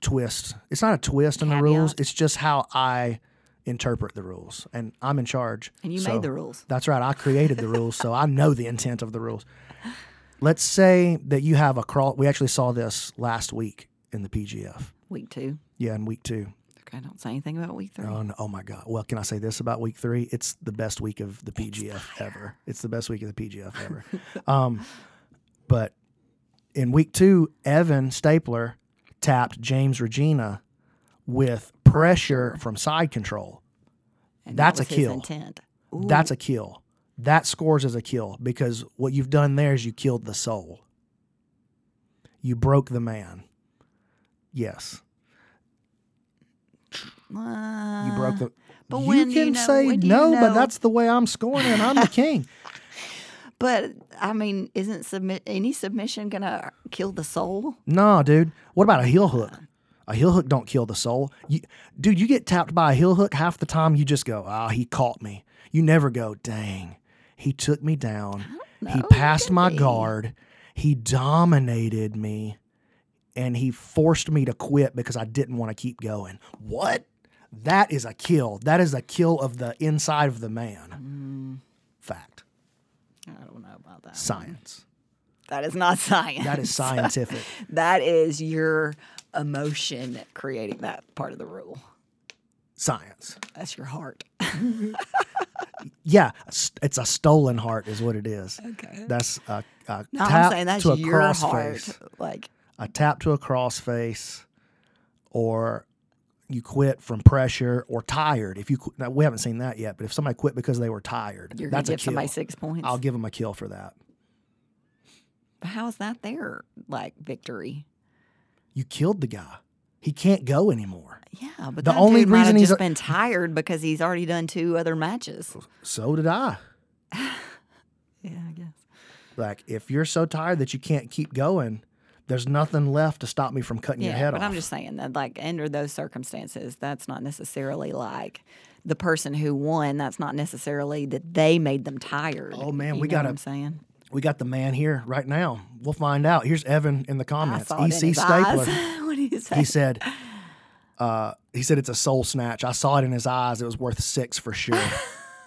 twist. It's not a twist in the rules. It's just how I interpret the rules, and I'm in charge. And you So- made the rules. That's right. I created the rules, so I know the intent of the rules. Let's say that you have a crawl. We actually saw this last week in the PGF. Week two. Yeah, in week two. Okay, don't say anything about week three. Oh, no, oh my God. Well, can I say this about week three? It's the best week of the PGF ever. It's the best week of the PGF ever. <laughs> um, but in week two, Evan Stapler tapped James Regina with pressure from side control. And that's that a kill. That's a kill. That scores as a kill because what you've done there is you killed the soul. You broke the man. Yes. Uh, You broke the. but you when can you know- say when do you no, but that's the way I'm scoring it. I'm the <laughs> king. But I mean, isn't submit any submission gonna kill the soul? no, dude. What about a heel hook? A heel hook don't kill the soul. You, dude, you get tapped by a heel hook half the time. You just go, "Ah, he caught me." You never go, "Dang, he took me down. He passed my guard. He dominated me, and he forced me to quit because I didn't want to keep going." What? That is a kill. That is a kill of the inside of the man. Fact. I don't know about that. Science. That is not <laughs> science. That is scientific. <laughs> that is your emotion creating that part of the rule. Science. That's your heart. <laughs> Yeah, it's a stolen heart, is what it is. Okay. That's a, a No, tap I'm saying that's to a your cross heart. face, Like a tap to a cross face, or you quit from pressure or tired. If you now, we haven't seen that yet, but if somebody quit because they were tired, you're a give kill. somebody six points. I'll give them a kill for that. But how is that their like victory? You killed the guy. He can't go anymore. Yeah, but The that only reason have he's just been tired because he's already done two other matches. So did I. <laughs> Yeah, I guess. Like if you're so tired that you can't keep going, there's nothing left to stop me from cutting your head but off. But I'm just saying that, like, under those circumstances, that's not necessarily like the person who won. That's not necessarily that they made them tired. Oh, man, You we know gotta- I'm saying. We got the man here right now. We'll find out. Here's Evan in the comments. saw it in EC Stapler. <laughs> what did he say? He said, uh, he said it's a soul snatch. I saw it in his eyes. It was worth six for sure.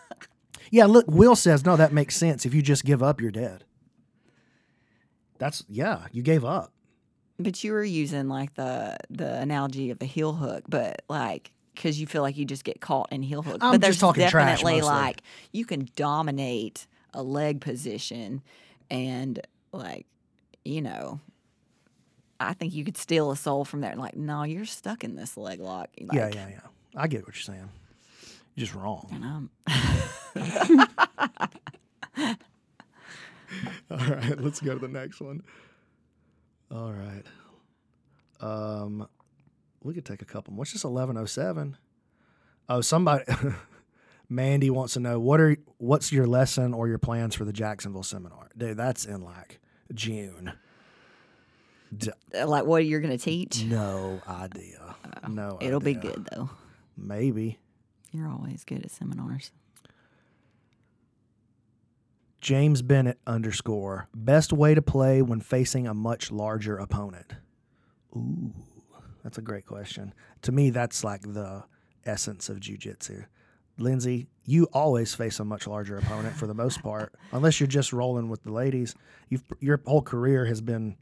<laughs> yeah, look, Will says, no, that makes sense. If you just give up, you're dead. That's yeah, you gave up. But you were using like the the analogy of the heel hook, but like because you feel like you just get caught in heel hook. I'm but just there's talking trash definitely mostly. like you can dominate a leg position, and like you know, I think you could steal a soul from there. Like, no, you're stuck in this leg lock. Like, yeah, yeah, yeah. I get what you're saying. You're just wrong. And I'm, <laughs> All right, let's go to the next one. All right. Um, we could take a couple more. It's just eleven oh seven. Oh, somebody, <laughs> Mandy wants to know what are what's your lesson or your plans for the Jacksonville seminar, dude? That's in like June. D- uh, like, what you're going to teach? no idea. Uh, no, Oh, It'll be good though. Maybe. You're always good at seminars. James Bennett underscore best way to play when facing a much larger opponent. Ooh, that's a great question. To me, that's like the essence of jujitsu. Lindsay, you always face a much larger opponent for the most part, <laughs> unless you're just rolling with the ladies. You've your whole career has been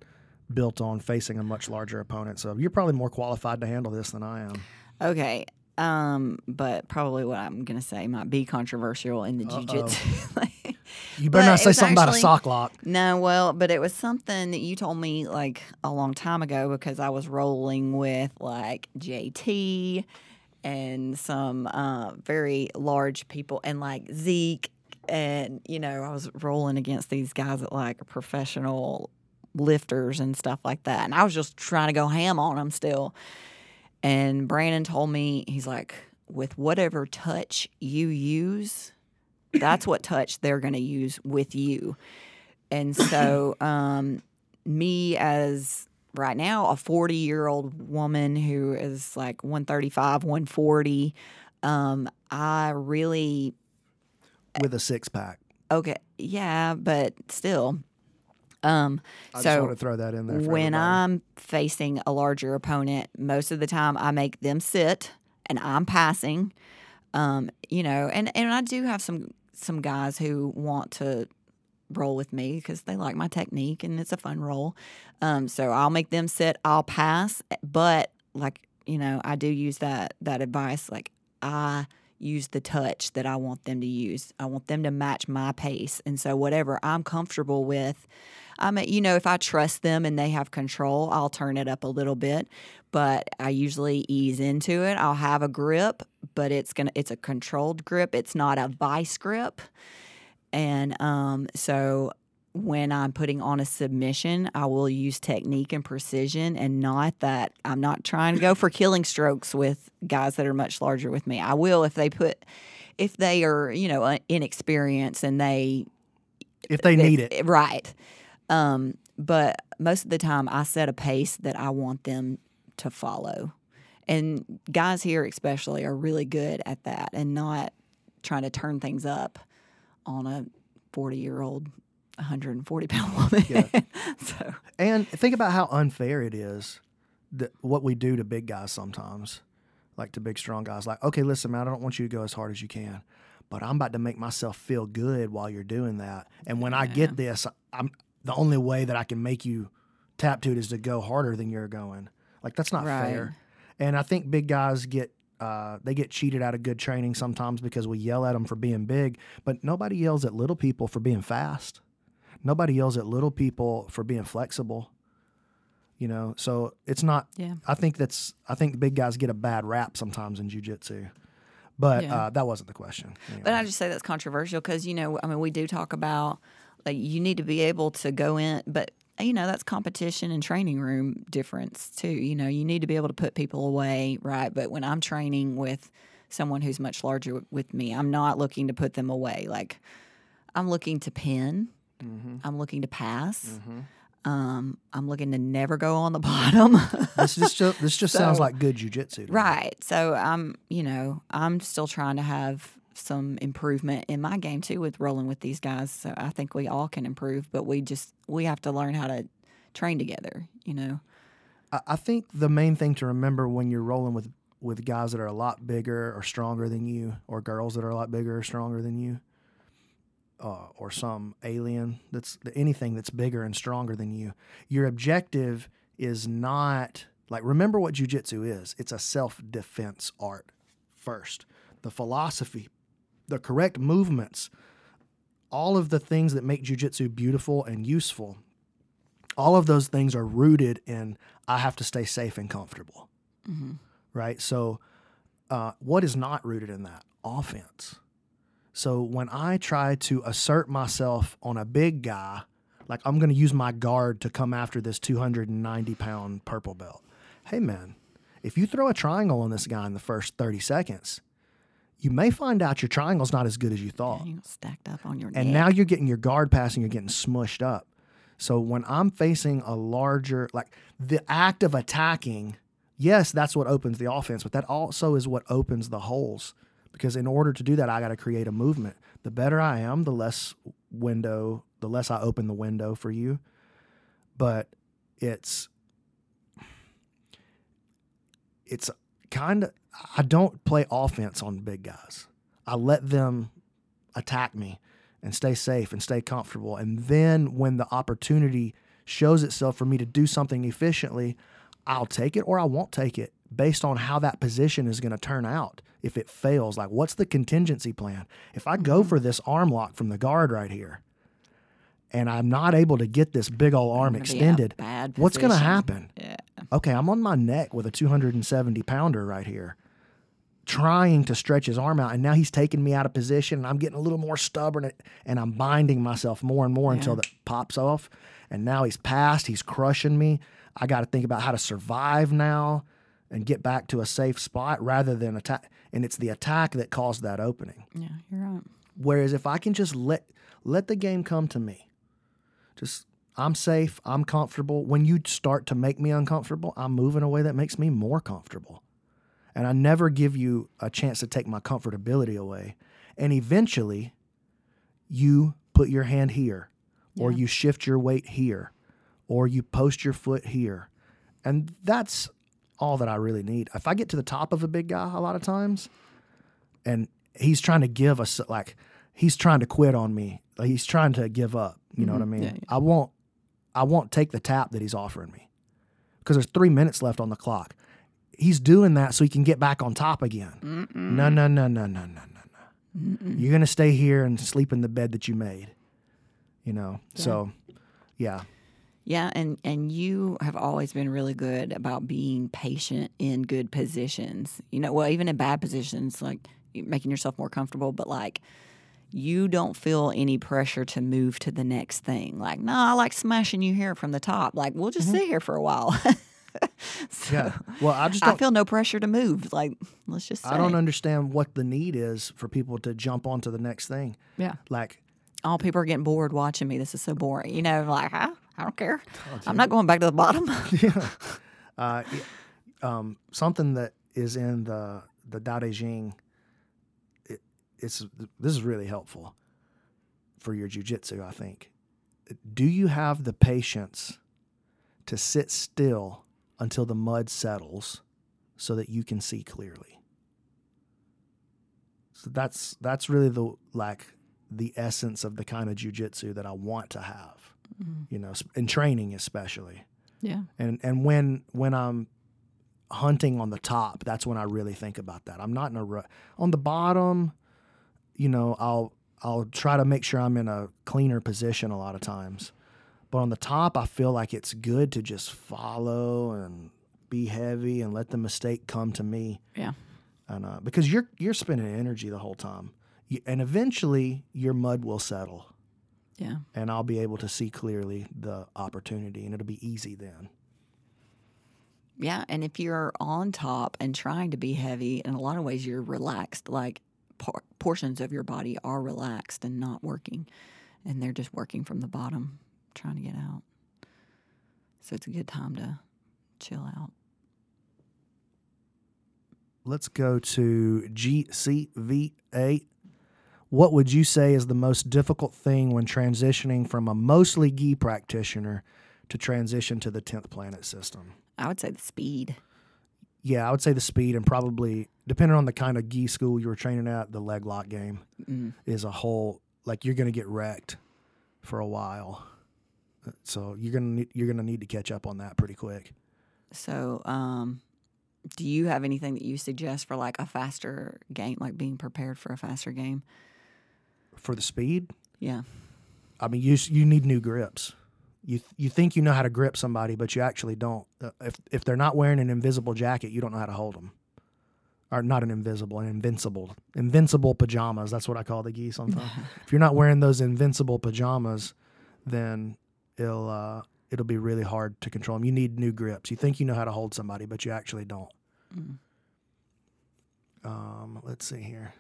built on facing a much larger opponent, so you're probably more qualified to handle this than I am. Okay. Um, but probably what I'm gonna say might be controversial in the jujitsu. <laughs> You better not say something about a sock lock. no, well, but it was something that you told me like a long time ago because I was rolling with like JT and some uh, very large people and like Zeke and you know I was rolling against these guys that like professional lifters and stuff like that and I was just trying to go ham on them still and Brandon told me, he's like, with whatever touch you use, that's what touch they're going to use with you. And so, um, me as right now, a 40 year old woman who is like 135, 140, um, I really with a six pack. Okay, yeah, but still, Um, I just so want to throw that in there. When everybody. I'm facing a larger opponent, most of the time I make them sit and I'm passing. Um, you know, and and I do have some some guys who want to roll with me because they like my technique and it's a fun roll. Um, so I'll make them sit. I'll pass, but like you know, I do use that that advice. Like I use the touch that I want them to use. I want them to match my pace, and so whatever I'm comfortable with. I mean, you know, if I trust them and they have control, I'll turn it up a little bit. But I usually ease into it. I'll have a grip, but it's gonna it's a controlled grip. It's not a vice grip. And um, so when I'm putting on a submission, I will use technique and precision and not that I'm not trying to go for killing strokes with guys that are much larger with me. I will if they put if they are, you know, inexperienced and they if they need it, Right. Um, but most of the time, I set a pace that I want them to follow. And guys here, especially, are really good at that and not trying to turn things up on a 40 year old, 140 pound woman. Yeah. <laughs> so, and think about how unfair it is that what we do to big guys sometimes, like to big strong guys. Like, okay, listen, man, I don't want you to go as hard as you can, but I'm about to make myself feel good while you're doing that. And when I get this, I'm the only way that I can make you tap to it is to go harder than you're going. Like that's not Right. fair. And I think big guys get uh, they get cheated out of good training sometimes because we yell at them for being big, but nobody yells at little people for being fast. Nobody yells at little people for being flexible. You know, so it's not. yeah. I think that's. I think big guys get a bad rap sometimes in jujitsu, but Yeah. uh, that wasn't the question. But I just say that's controversial because you know, I mean, we do talk about like you need to be able to go in, but you know, that's competition and training room difference too. You know, you need to be able to put people away, right? But when I'm training with someone who's much larger with me, I'm not looking to put them away. Like I'm looking to pin, Mm-hmm. I'm looking to pass. Um, I'm looking to never go on the <laughs> bottom. this just this just <laughs> sounds like good jujitsu. Right. So I'm, you know, I'm still trying to have some improvement in my game too with rolling with these guys. So I think we all can improve, but we just we have to learn how to train together, you know. I, think the main thing to remember when you're rolling with with guys that are a lot bigger or stronger than you, or girls that are a lot bigger or stronger than you, uh, or some alien that's anything that's bigger and stronger than you, your objective is not like remember what jujitsu is. It's a self defense art first. The philosophy, the correct movements, all of the things that make jujitsu beautiful and useful all of those things are rooted in I have to stay safe and comfortable. Right. So, uh, what is not rooted in that? Offense. So, when I try to assert myself on a big guy, like I'm going to use my guard to come after this 290 pound purple belt. Hey, man, if you throw a triangle on this guy in the first 30 seconds, you may find out your triangle's not as good as you thought. You know, stacked up on your And neck. now you're getting your guard pass and you're getting smushed up. So when I'm facing a larger, like the act of attacking, yes, that's what opens the offense, but that also is what opens the holes. Because in order to do that, I got to create a movement. The better I am, the less window, the less I open the window for you. But it's, it's kind of, I don't play offense on big guys. I let them attack me and stay safe and stay comfortable. And then when the opportunity shows itself for me to do something efficiently, I'll take it or I won't take it based on how that position is going to turn out. If it fails, like what's the contingency plan? If I go mm-hmm. for this arm lock from the guard right here and I'm not able to get this big old arm gonna be in a extended, bad what's going to happen? Yeah. okay, I'm on my neck with a 270 pounder right here, trying to stretch his arm out. And now he's taking me out of position and I'm getting a little more stubborn and I'm binding myself more and more until Yeah. that pops off. And now he's passed, he's crushing me. I got to think about how to survive now and get back to a safe spot rather than attack. And it's the attack that caused that opening. Yeah, you're right. Whereas if I can just let let the game come to me, just I'm safe, I'm comfortable. When you start to make me uncomfortable, I move in a way that makes me more comfortable. And I never give you a chance to take my comfortability away. And eventually, you put your hand here or Yeah. you shift your weight here, or you post your foot here. And that's all that I really need. If I get to the top of a big guy a lot of times and he's trying to give us like he's trying to quit on me. Like he's trying to give up. You know what I mm-hmm. mean? Yeah, yeah. I won't I won't take the tap that he's offering me. Because there's three minutes left on the clock. He's doing that so he can get back on top again. No, no, no, no, no, no, no, no. You're gonna stay here and sleep in the bed that you made. You know. So yeah. Yeah, and and you have always been really good about being patient in good positions. You know, well, even in bad positions, like making yourself more comfortable, but like you don't feel any pressure to move to the next thing. Like, no, I like smashing you here from the top. Like, we'll just sit here for a while. <laughs> so Yeah. Well, I just I feel no pressure to move. Like, let's just say. I don't understand what the need is for people to jump onto the next thing. Yeah. Like All people are getting bored watching me. This is so boring. You know, like, I, I don't care. Oh, I'm not going back to the bottom. <laughs> uh, y- um, something that is in the Tao Te Ching. It, it's this is really helpful for your jujitsu. I think. Do you have the patience to sit still until the mud settles, so that you can see clearly? So that's that's really the like the essence of the kind of jujitsu that I want to have. Mm-hmm. You know, in training especially yeah. and and when when I'm hunting on the top, that's when I really think about that. I'm not in a ru- on the bottom. You know, I'll I'll try to make sure I'm in a cleaner position a lot of times, but on the top, I feel like it's good to just follow and be heavy and let the mistake come to me. Yeah. And uh, because you're you're spending energy the whole time, you, and eventually your mud will settle, Yeah. and I'll be able to see clearly the opportunity, and it'll be easy then. Yeah, and if you're on top and trying to be heavy, in a lot of ways you're relaxed. Like por- portions of your body are relaxed and not working, and they're just working from the bottom, trying to get out. So it's a good time to chill out. let's go to GCV8. What would you say is the most difficult thing when transitioning from a mostly gi practitioner to transition to the 10th planet system? I would say the speed. Yeah, I would say the speed and probably, depending on the kind of gi school you were training at, the leg lock game Mm. is a whole, like you're going to get wrecked for a while. So you're gonna need, you're gonna need to catch up on that pretty quick. So, um, do you have anything that you suggest for like a faster game, like being prepared for a faster game? For the speed, Yeah. I mean, you you need new grips. You th- you think you know how to grip somebody, but you actually don't. Uh, if if they're not wearing an invisible jacket, you don't know how to hold them. Or not an invisible, an invincible, invincible pajamas. That's what I call the gi sometimes. <laughs> if you're not wearing those invincible pajamas, then it'll uh, it'll be really hard to control them. You need new grips. You think you know how to hold somebody, but you actually don't. Mm. Um, let's see here.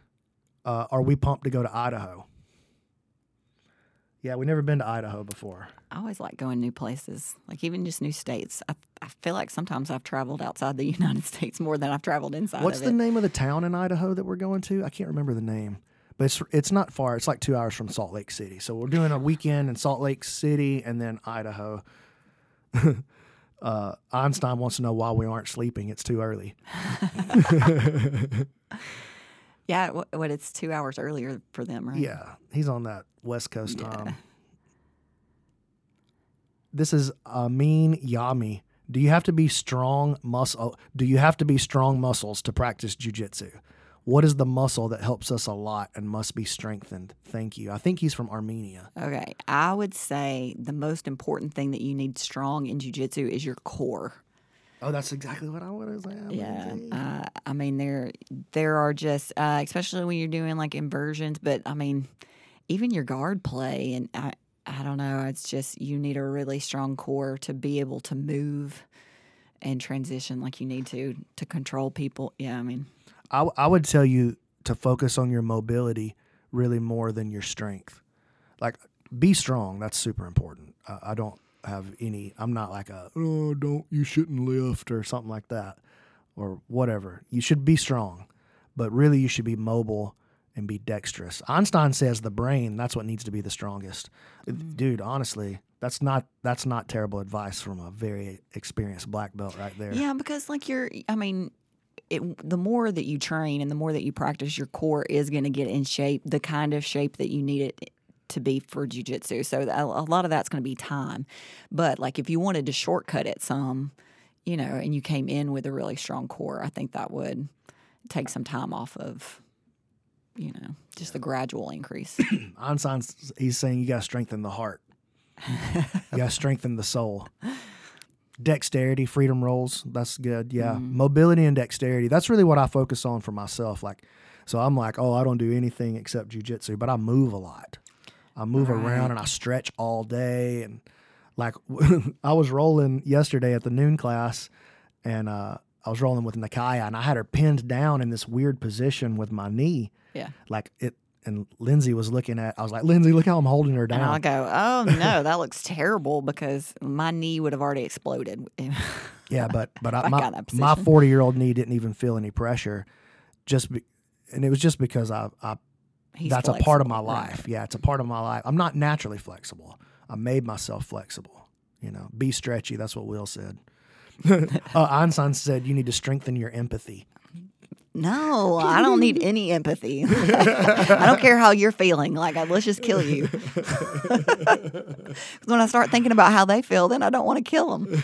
Uh, are we pumped to go to Idaho? Yeah, we've never been to Idaho before. I always like going new places, like even just new states. I, I feel like sometimes I've traveled outside the <laughs> United States more than I've traveled inside What's the name of the town in Idaho that we're going to? I can't remember the name, but it's it's not far. It's like two hours from Salt Lake City. So we're doing a weekend in Salt Lake City and then Idaho. <laughs> uh, Einstein wants to know why we aren't sleeping. It's too early. <laughs> Yeah, what, what it's two hours earlier for them, right? Yeah, he's on that West Coast Yeah. time. This is Amin Yami. Do you have to be strong muscle? Do you have to be strong muscles to practice jujitsu? What is the muscle that helps us a lot and must be strengthened? Thank you. I think he's from Armenia. Okay, I would say the most important thing that you need strong in jujitsu is your core. Oh, that's exactly what I would say. Yeah, uh, I mean there there are just uh, especially when you're doing like inversions, but I mean even your guard play and I I don't know. It's just you need a really strong core to be able to move and transition like you need to to control people. Yeah, I mean I, I would tell you to focus on your mobility really more than your strength. Like, be strong. That's super important. I, I don't have any, I'm not like a, oh, don't, you shouldn't lift or something like that or whatever. You should be strong, but really you should be mobile and be dexterous. Einstein says the brain that's what needs to be the strongest. Mm-hmm. Dude, honestly, that's not that's not terrible advice from a very experienced black belt right there. Yeah, because like you're, I mean, it, the more that you train and the more that you practice, your core is going to get in shape, the kind of shape that you need it to be for jujitsu. So a, a lot of that's going to be time. But like if you wanted to shortcut it some, you know, and you came in with a really strong core, I think that would take some time off of, you know, just the gradual increase. <clears throat> Einstein's he's saying you got to strengthen the heart. you got to strengthen the soul. Dexterity, freedom rolls, that's good. Yeah. Mm-hmm. Mobility and dexterity. That's really what I focus on for myself. Like so I'm like, "Oh, I don't do anything except jujitsu, but I move a lot. I move around and I stretch all day and like <laughs> I was rolling yesterday at the noon class and uh I was rolling with Nakaya and I had her pinned down in this weird position with my knee. yeah. Like it and Lindsay was looking at I was like, Lindsay, look how I'm holding her And down. I'll go, oh no, <laughs> that looks terrible because my knee would have already exploded. <laughs> Yeah, but but I, I my my forty year old knee didn't even feel any pressure, just be, and it was just because I, I He's that's a part of my flexible, right. life. Yeah, it's a part of my life. I'm not naturally flexible. I made myself flexible. You know, be stretchy. That's what Will said. <laughs> uh, Einstein said you need to strengthen your empathy. No, I <laughs> don't need any empathy. <laughs> I don't care how you're feeling. Like, let's just kill you. when I start thinking about how they feel, then I don't want to kill them.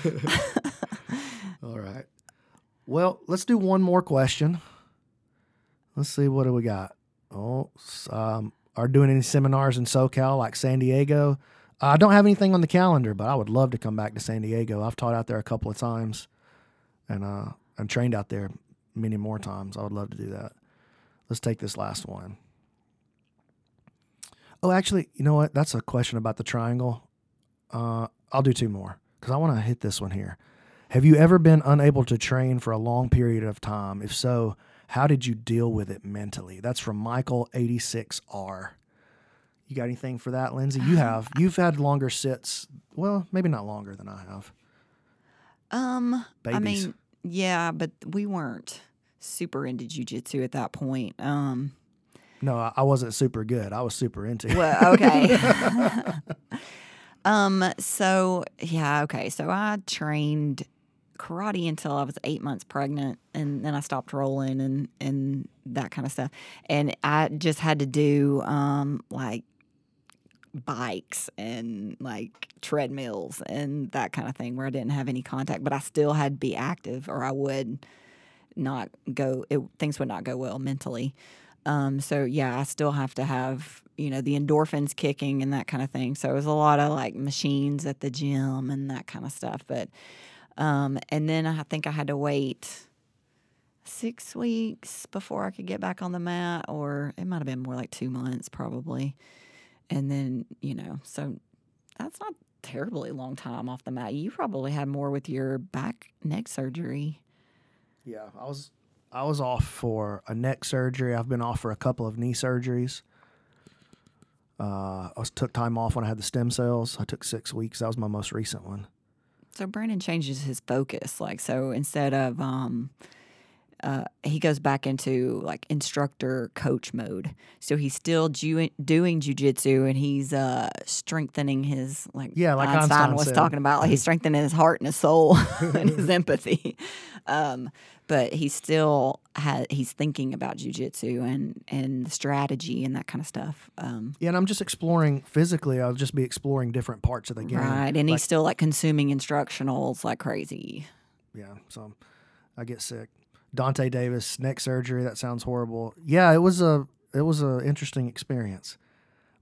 All right. Well, let's do one more question. Let's see what do we got. Oh, um, are doing any seminars in SoCal like San Diego? I don't have anything on the calendar, but I would love to come back to San Diego. I've taught out there a couple of times, and uh, and trained out there many more times. I would love to do that. Let's take this last one. Oh, actually, you know what? That's a question about the triangle. Uh, I'll do two more because I want to hit this one here. Have you ever been unable to train for a long period of time? If so, how did you deal with it mentally? That's from Michael86R. You got anything for that, Lindsay? You have. You've had longer sits. Well, maybe not longer than I have. Um, I mean, yeah, but we weren't super into jujitsu at that point. Um, No, I I wasn't super good. I was super into it. well, okay. <laughs> <laughs> um, so yeah, okay. So I trained karate until I was eight months pregnant, and then I stopped rolling and and that kind of stuff. And I just had to do um like bikes and like treadmills and that kind of thing where I didn't have any contact, but I still had to be active or I would not go it, things would not go well mentally. Um, so yeah, I still have to have, you know, the endorphins kicking and that kind of thing. So it was a lot of like machines at the gym and that kind of stuff. But um, and then I think I had to wait six weeks before I could get back on the mat, or it might have been more like two months probably. And then, you know, so that's not terribly long time off the mat. You probably had more with your back neck surgery. Yeah, I was I was off for a neck surgery. I've been off for a couple of knee surgeries. Uh, I was, took time off when I had the stem cells. I took six weeks. That was my most recent one. So Brandon changes his focus. Like so instead of um uh, he goes back into like instructor coach mode. So he's still ju- doing jujitsu and he's uh, strengthening his like Yeah, like Einstein, Einstein was said. talking about. Like he's strengthening his heart and his soul <laughs> and his <laughs> empathy. Um, but he's still ha- he's thinking about jujitsu and and strategy and that kind of stuff. Um, Yeah, and I'm just exploring physically. I'll just be exploring different parts of the game. right, and Like, he's still like consuming instructionals like crazy. yeah, so I get sick. Dante Davis neck surgery. That sounds horrible. Yeah, it was a it was an interesting experience,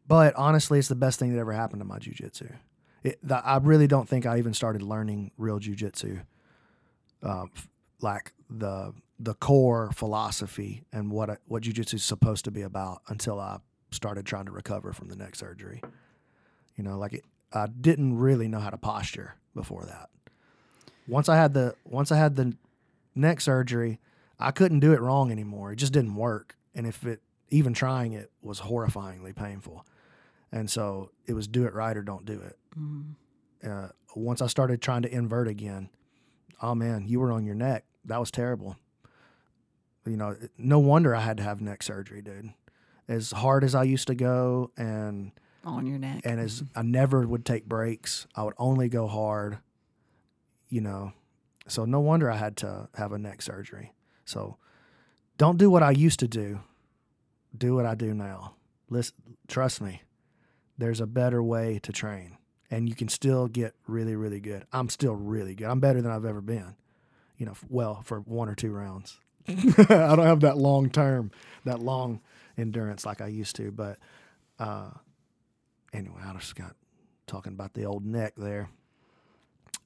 but honestly, it's the best thing that ever happened to my jujitsu. It, the, I really don't think I even started learning real jujitsu, um, f- like the the core philosophy and what what jujitsu is supposed to be about until I started trying to recover from the neck surgery. You know, like it, I didn't really know how to posture before that. Once I had the once I had the neck surgery, I couldn't do it wrong anymore. It just didn't work. And if it even trying it was horrifyingly painful. And so it was do it right or don't do it. Uh, once I started trying to invert again, oh man, you were on your neck. That was terrible. You know, no wonder I had to have neck surgery, dude. as hard as I used to go, and On your neck. and as mm-hmm. I never would take breaks. I would only go hard, you know. So no wonder I had to have a neck surgery. So don't do what I used to do. Do what I do now. Listen, trust me. There's a better way to train, and you can still get really, really good. I'm still really good. I'm better than I've ever been. You know, well, for one or two rounds. <laughs> I don't have that long term, that long endurance like I used to, but uh, anyway, I just got talking about the old neck there.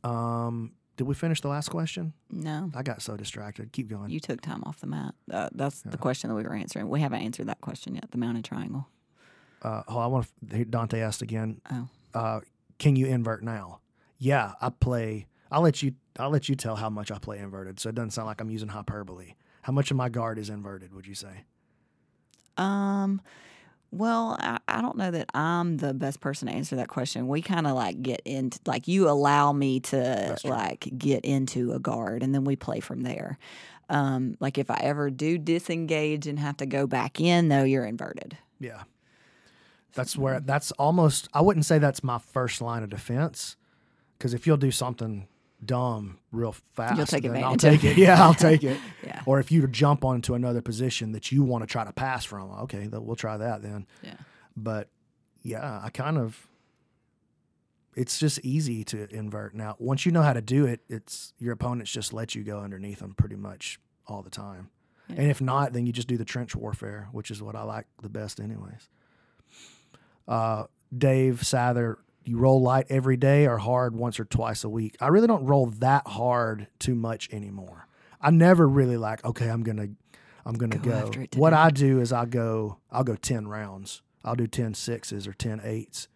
Um, did we finish the last question? no. I got so distracted. Keep going. You took time off the mat. Uh, that's Yeah. the question that we were answering. We haven't answered that question yet. The mounted triangle. Uh, oh, I want to. Here Dante asked again. Oh. Uh, can you invert now? Yeah, I play. I'll let you. I'll let you tell how much I play inverted, so it doesn't sound like I'm using hyperbole. How much of my guard is inverted? Would you say? Um, well, I, I don't know that I'm the best person to answer that question. We kind of like get into like you allow me to like get into a guard, and then we play from there. Um, like if I ever do disengage and have to go back in, though, you're inverted. Yeah. That's where that's almost I wouldn't say that's my first line of defense cuz if you'll do something dumb real fast take then I'll take it. Yeah, I'll take it. <laughs> Yeah. Or if you jump onto another position that you want to try to pass from, okay, we'll try that then. Yeah. But yeah, I kind of it's just easy to invert. Now, once you know how to do it, it's your opponents just let you go underneath them pretty much all the time. Yeah. And if not, then you just do the trench warfare, which is what I like the best, anyways. Uh, Dave Sather, you roll light every day or hard once or twice a week. I really don't roll that hard too much anymore. I never really like, okay, I'm gonna, I'm gonna Go go. What. I do is I go, I'll go ten rounds. I'll do 10 sixes or 10 eights,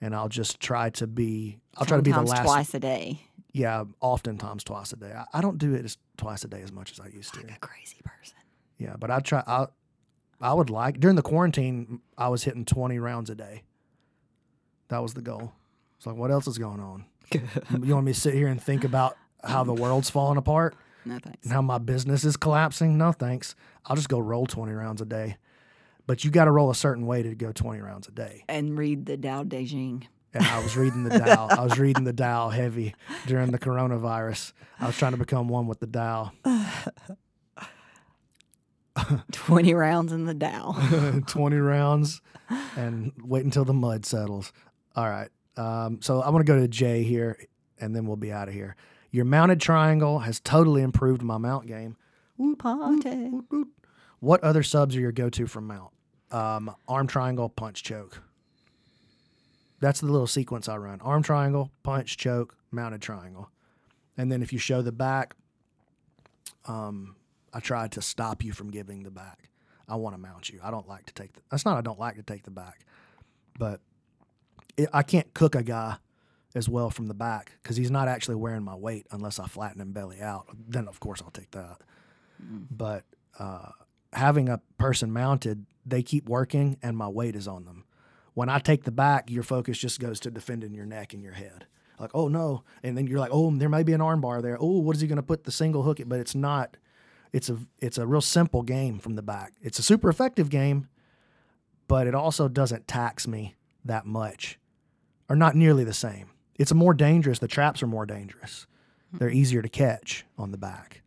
and I'll just try to be. I'll try to be the last. twice a day. Yeah, oftentimes twice a day. I, I don't do it as twice a day as much as I used to. Like a crazy person. Yeah, but I try. I I would like during the quarantine. I was hitting twenty rounds a day. That was the goal. It's like, what else is going on? <laughs> you want me to sit here and think about how the world's falling apart No thanks. and how my business is collapsing? No, thanks. I'll just go roll twenty rounds a day. But you got to roll a certain way to go twenty rounds a day. And read the Tao Te Ching. And I was reading the Tao. I was reading the Tao heavy during the coronavirus. I was trying to become one with the Tao. 20 rounds in the Tao. <laughs> 20 rounds and wait until the mud settles. All right. Um, so I want to go to Jay here and then we'll be out of here. Your mounted triangle has totally improved my mount game. Party. What other subs are your go to from mount? Um, arm triangle, punch, choke. That's the little sequence I run arm triangle, punch, choke, mounted triangle. And then if you show the back, um, I try to stop you from giving the back. I want to mount you. I don't like to take the, that's not I don't like to take the back, but it, I can't cook a guy as well from the back because he's not actually wearing my weight unless I flatten him belly out. Then of course I'll take that. But uh, having a person mounted, they keep working and my weight is on them. When I take the back, your focus just goes to defending your neck and your head. Like, oh no, and then you're like, oh, there may be an arm bar there. Oh, what is he going to put the single hook? It, but it's not. It's a it's a real simple game from the back. It's a super effective game, but it also doesn't tax me that much, or not nearly the same. It's more dangerous. The traps are more dangerous. They're easier to catch on the back.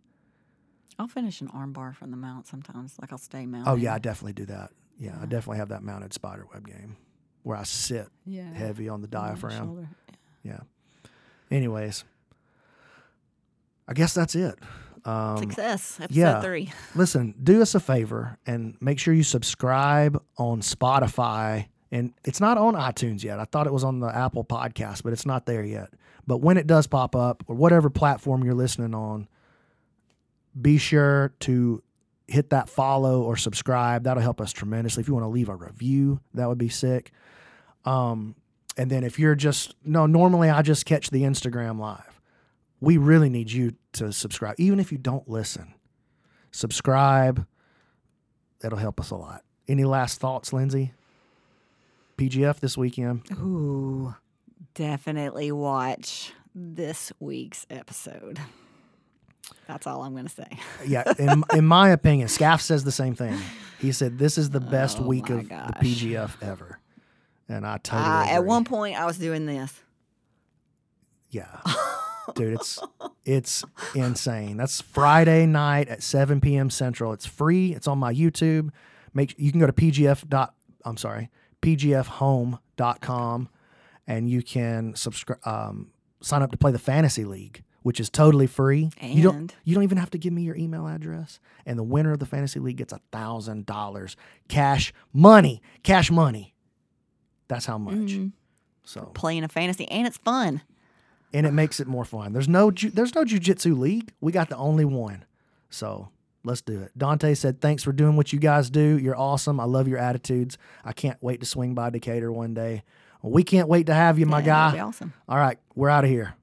I'll finish an arm bar from the mount sometimes. Like I'll stay mounted. Oh yeah, I definitely do that. Yeah, I definitely have that mounted spider web game where I sit Yeah. heavy on the on my diaphragm. Yeah. Anyways, I guess that's it. Um, Success. Episode yeah. three. listen, do us a favor and make sure you subscribe on Spotify. And it's not on iTunes yet. I thought it was on the Apple podcast, but it's not there yet. But when it does pop up, or whatever platform you're listening on, be sure to hit that follow or subscribe. That'll help us tremendously. If you want to leave a review, that would be sick. Um, and then if you're just no, normally I just catch the Instagram live. We really need you to subscribe, even if you don't listen. Subscribe. That'll help us a lot. Any last thoughts, Lindsay? PGF this weekend. Ooh. Definitely watch this week's episode. That's all I'm going to say. <laughs> Yeah, in, in my opinion, Scaff says the same thing. He said this is the best Oh week of gosh. the PGF ever, and I totally Uh, agree. at one point, I was doing this. Yeah. Dude, it's it's insane. That's Friday night at 7 p.m. Central. It's free. It's on my YouTube. Make you can go to pgf dot I'm sorry, pgfhome.com and you can subscribe um, sign up to play the fantasy league, which is totally free. you don't And- you don't even have to give me your email address. And the winner of the fantasy league gets a thousand dollars cash money. Cash money. That's how much. Mhm. So Playing a fantasy, and it's fun. and it makes it more fun. There's no ju- there's no jujitsu league. We got the only one. So let's do it. Dante said, "Thanks for doing what you guys do. You're awesome. I love your attitudes. I can't wait to swing by Decatur one day. We can't wait to have you, my Yeah, that'd guy. be awesome. All right, we're out of here.